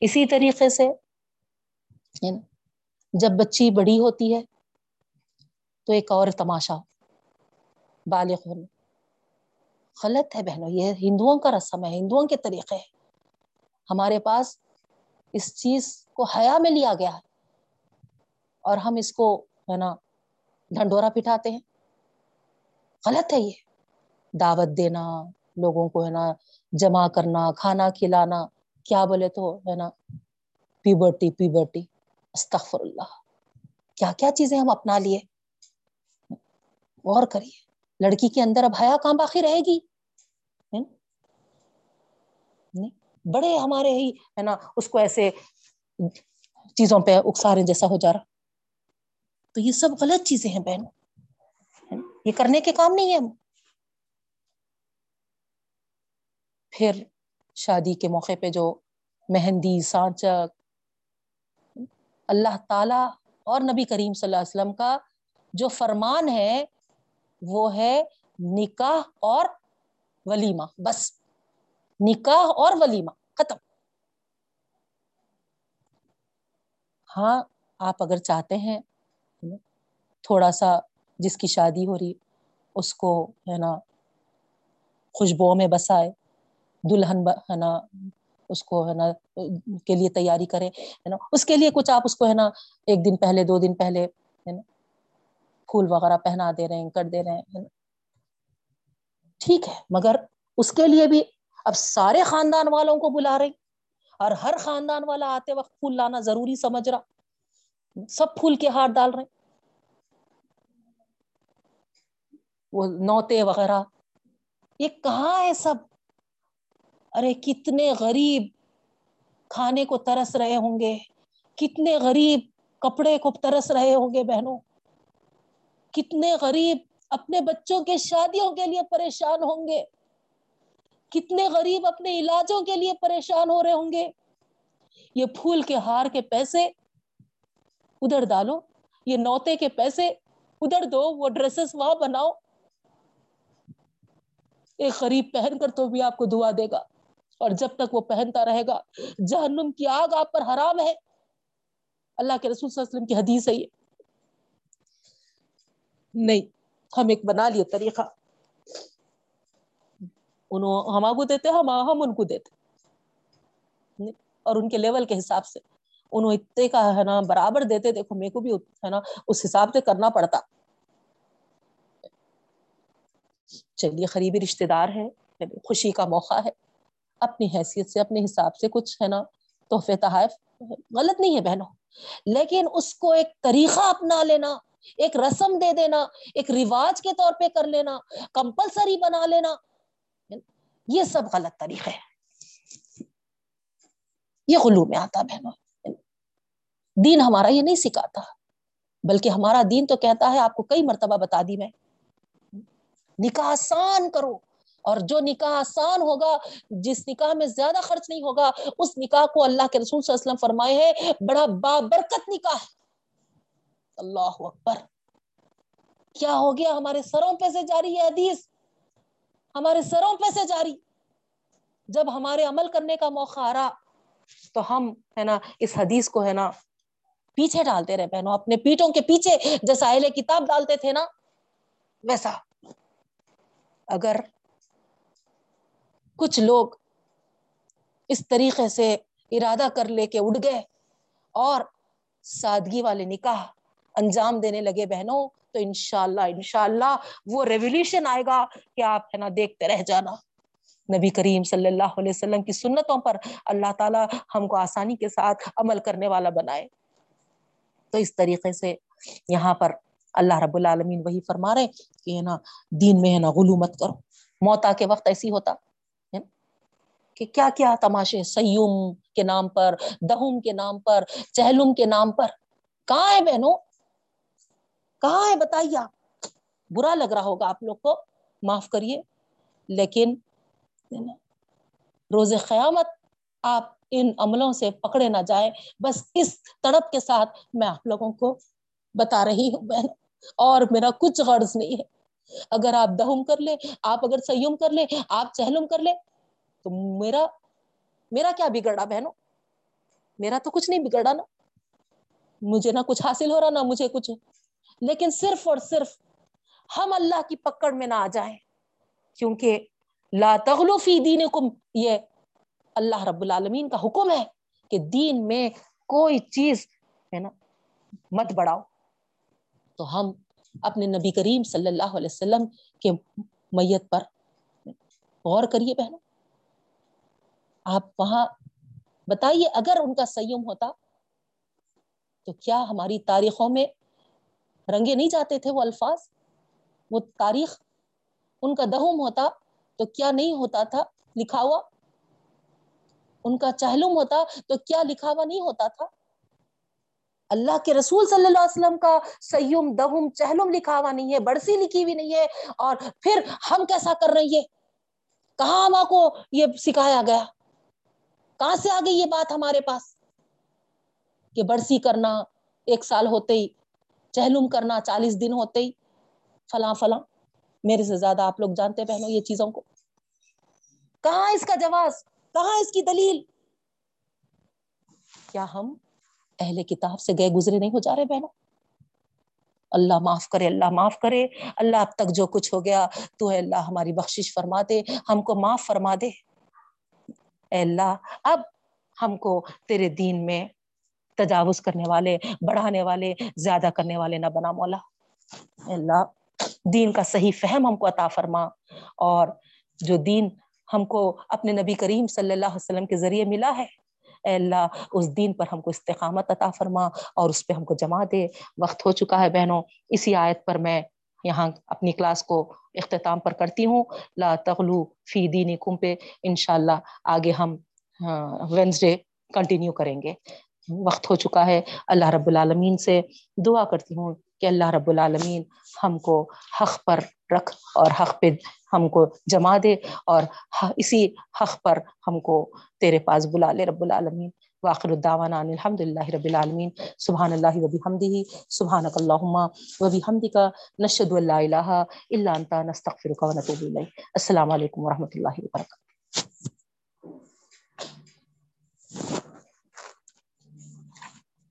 اسی طریقے سے جب بچی بڑی ہوتی ہے تو ایک اور تماشا، بالغ ہونے غلط ہے بہنوں، یہ ہندوؤں کا رسم ہے، ہندوؤں کے طریقے ہے ہمارے پاس اس چیز کو حیا میں لیا گیا ہے اور ہم اس کو، ہے نا، ڈھنڈورا پٹھاتے ہیں۔ غلط ہے یہ۔ دعوت دینا، لوگوں کو، ہے نا، جمع کرنا، کھانا کھلانا کیا بولے تو ہے نا؟ پیبرٹی پیبرٹی استغفر اللہ کیا کیا چیزیں ہم اپنا لیے؟ غور کریے. لڑکی کے اندر اب حیا کہاں باقی رہے گی؟ بڑے ہمارے ہی ہے نا، اس کو ایسے چیزوں پہ اکسارے جیسا ہو جا رہا. تو یہ سب غلط چیزیں ہیں بہن. یہ کرنے کے کام نہیں ہے پھر شادی کے موقع پہ جو مہندی، سانچک، اللہ تعالی اور نبی کریم صلی اللہ علیہ وسلم کا جو فرمان ہے، وہ ہے نکاح اور ولیمہ، بس نکاح اور ولیمہ، ختم۔ ہاں آپ اگر چاہتے ہیں تھوڑا سا جس کی شادی ہو رہی، اس کو ہے نا خوشبو میں بسائے۔ دلہن ہے نا، اس کو ہے نا، کے لیے تیاری کرے ہے نا۔ اس کے لیے کچھ آپ اس کو ہے نا ایک دن پہلے، دو دن پہلے، ہے نا، پھول وغیرہ پہنا دے رہے ہیں، کر دے رہے ہیں ٹھیک ہے، مگر اس کے لیے بھی اب سارے خاندان والوں کو بلا رہے اور ہر خاندان والا آتے وقت پھول لانا ضروری سمجھ رہا۔ سب پھول کے ہار ڈال رہے۔ وہ نوتے وغیرہ، یہ کہاں ہے سب؟ ارے کتنے غریب کھانے کو ترس رہے ہوں گے، کتنے غریب کپڑے کو ترس رہے ہوں گے بہنوں، کتنے غریب اپنے بچوں کے شادیوں کے لیے پریشان ہوں گے، کتنے غریب اپنے علاجوں کے لیے پریشان ہو رہے ہوں گے۔ یہ پھول کے ہار کے پیسے، ادھر ڈالو، یہ نوتے کے پیسے، ادھر دو، وہ ڈریسز وہاں بناؤ۔ ایک غریب پہن کر تو بھی آپ کو دعا دے گا۔ اور جب تک وہ پہنتا رہے گا، جہنم کی آگ آپ پر حرام ہے۔ اللہ کے رسول صلی اللہ علیہ وسلم کی حدیث ہے یہ۔ نہیں، ہم ایک بنا لیے طریقہ۔ انہوں، ہم کو دیتے، ہم ہم ان کو دیتے۔ اور ان کے لیول کے حساب سے۔ انہوں اتنے کا، ہے نا، برابر دیتے، دیکھو، میرے کو بھی، ہے نا، اس حساب سے کرنا پڑتا۔ چلیے، قریبی رشتے دار ہے خوشی کا موقع ہے۔ اپنی حیثیت سے، اپنے حساب سے کچھ ہے نا تحفے تحائف غلط نہیں ہے بہنوں۔ لیکن اس کو ایک طریقہ اپنا لینا، ایک رسم دے دینا، ایک رواج کے طور پہ کر لینا، کمپلسری بنا لینا، یہ سب غلط طریقے یہ غلو میں آتا بہنوں۔ دین ہمارا یہ نہیں سکھاتا، بلکہ ہمارا دین تو کہتا ہے، آپ کو کئی مرتبہ بتا دی میں، نکاح آسان کرو۔ اور جو نکاح آسان ہوگا، جس نکاح میں زیادہ خرچ نہیں ہوگا، اس نکاح کو اللہ کے رسول صلی اللہ علیہ وسلم فرمائے ہے بڑا بابرکت نکاح ہے۔ اللہ اکبر۔ کیا ہو گیا؟ ہمارے سروں پہ سے جاری ہے حدیث۔ ہمارے سروں پہ سے جاری۔ جب ہمارے عمل کرنے کا موقع آ رہا تو ہم ہے نا، اس حدیث کو ہے نا، پیچھے ڈالتے رہے بہنوں۔ اپنے پیٹوں کے پیچھے، جیسا اہل کتاب ڈالتے تھے نا، ویسا۔ اگر کچھ لوگ اس طریقے سے ارادہ کر لے کے اڑ گئے اور سادگی والے نکاح انجام دینے لگے بہنوں، تو انشاءاللہ انشاءاللہ وہ ریولیوشن آئے گا کہ آپ ہے نا دیکھتے رہ جانا۔ نبی کریم صلی اللہ علیہ وسلم کی سنتوں پر اللہ تعالی ہم کو آسانی کے ساتھ عمل کرنے والا بنائے۔ تو اس طریقے سے یہاں پر اللہ رب العالمین وہی فرما رہے کہ ہے نا دین میں ہے نا غلو مت کرو۔ موتا کے وقت ایسی ہوتا۔ کہ کیا کیا تماشے سیوم کے نام پر، دہم کے نام پر، چہلم کے نام پر۔ کہاں ہے بہنوں؟ کہاں ہے بتائیے آپ؟ برا لگ رہا ہوگا آپ لوگ کو، معاف کریے۔ لیکن روز قیامت آپ ان عملوں سے پکڑے نہ جائیں۔ بس اس تڑپ کے ساتھ میں آپ لوگوں کو بتا رہی ہوں بہن، اور میرا کچھ غرض نہیں ہے۔ اگر آپ دہم کر لیں، آپ اگر سیم کر لیں، آپ چہلم کر لیں تو میرا میرا کیا بگڑا بہنوں؟ میرا تو کچھ نہیں بگڑا نا۔ مجھے نہ کچھ حاصل ہو رہا، نہ مجھے کچھ۔ لیکن صرف اور صرف ہم اللہ کی پکڑ میں نہ آ جائیں، کیونکہ لا تغلو فی دینکم، یہ اللہ رب العالمین کا حکم ہے کہ دین میں کوئی چیز ہے نا، مت بڑھاؤ۔ تو ہم اپنے نبی کریم صلی اللہ علیہ وسلم کے میت پر غور کریے پہنا آپ وہاں بتائیے، اگر ان کا سیم ہوتا تو کیا ہماری تاریخوں میں رنگے نہیں جاتے تھے وہ الفاظ؟ وہ تاریخ ان کا دہم ہوتا تو کیا نہیں ہوتا تھا؟ لکھا ہوا ان کا چہلم ہوتا تو کیا لکھا ہوا نہیں ہوتا تھا؟ اللہ کے رسول صلی اللہ علیہ وسلم کا سیم دہم، چہلم لکھا ہوا نہیں ہے بڑسی لکھی ہوئی نہیں ہے، اور پھر ہم کیسا کر رہے ہیں؟ کہاں ماں کو یہ سکھایا گیا؟ کہاں سے آ گئی یہ بات ہمارے پاس؟ کہ برسی کرنا، ایک سال ہوتے ہی چہلم کرنا، چالیس دن ہوتے ہی فلاں فلاں۔ میرے سے زیادہ آپ لوگ جانتے بہنوں یہ چیزوں کو۔ کہاں اس کا جواز؟ کہاں اس کی دلیل؟ کیا ہم اہل کتاب سے گئے گزرے نہیں ہو جا رہے بہنوں؟ اللہ معاف کرے، اللہ معاف کرے۔ اللہ اب تک جو کچھ ہو گیا، تو ہے اللہ ہماری بخشش فرما دے، ہم کو معاف فرما دے۔ اے اللہ اب ہم کو تیرے دین میں تجاوز کرنے والے، بڑھانے والے، زیادہ کرنے والے نہ بنا مولا۔ اللہ دین کا صحیح فہم ہم کو عطا فرما۔ اور جو دین ہم کو اپنے نبی کریم صلی اللہ علیہ وسلم کے ذریعے ملا ہے اے اللہ اس دین پر ہم کو استقامت عطا فرما اور اس پہ ہم کو جما دے۔ وقت ہو چکا ہے بہنوں، اسی آیت پر میں یہاں اپنی کلاس کو اختتام پر کرتی ہوں۔ لا تغلو فی دینی کم پہ انشاءاللہ آگے ہم ہاں، وینسڈے کنٹینیو کریں گے۔ وقت ہو چکا ہے۔ اللہ رب العالمین سے دعا کرتی ہوں کہ اللہ رب العالمین ہم کو حق پر رکھ اور حق پہ ہم کو جما دے اور اسی حق پر ہم کو تیرے پاس بلا لے رب العالمین۔ واخر الدعوانا ان الحمد لله رب العالمين سبحان الله وبحمده سبحانك اللهم وبحمدك نشهد ان لا اله الا انت نستغفرك ونتوب اليك السلام علیکم ورحمۃ اللہ وبرکاتہ۔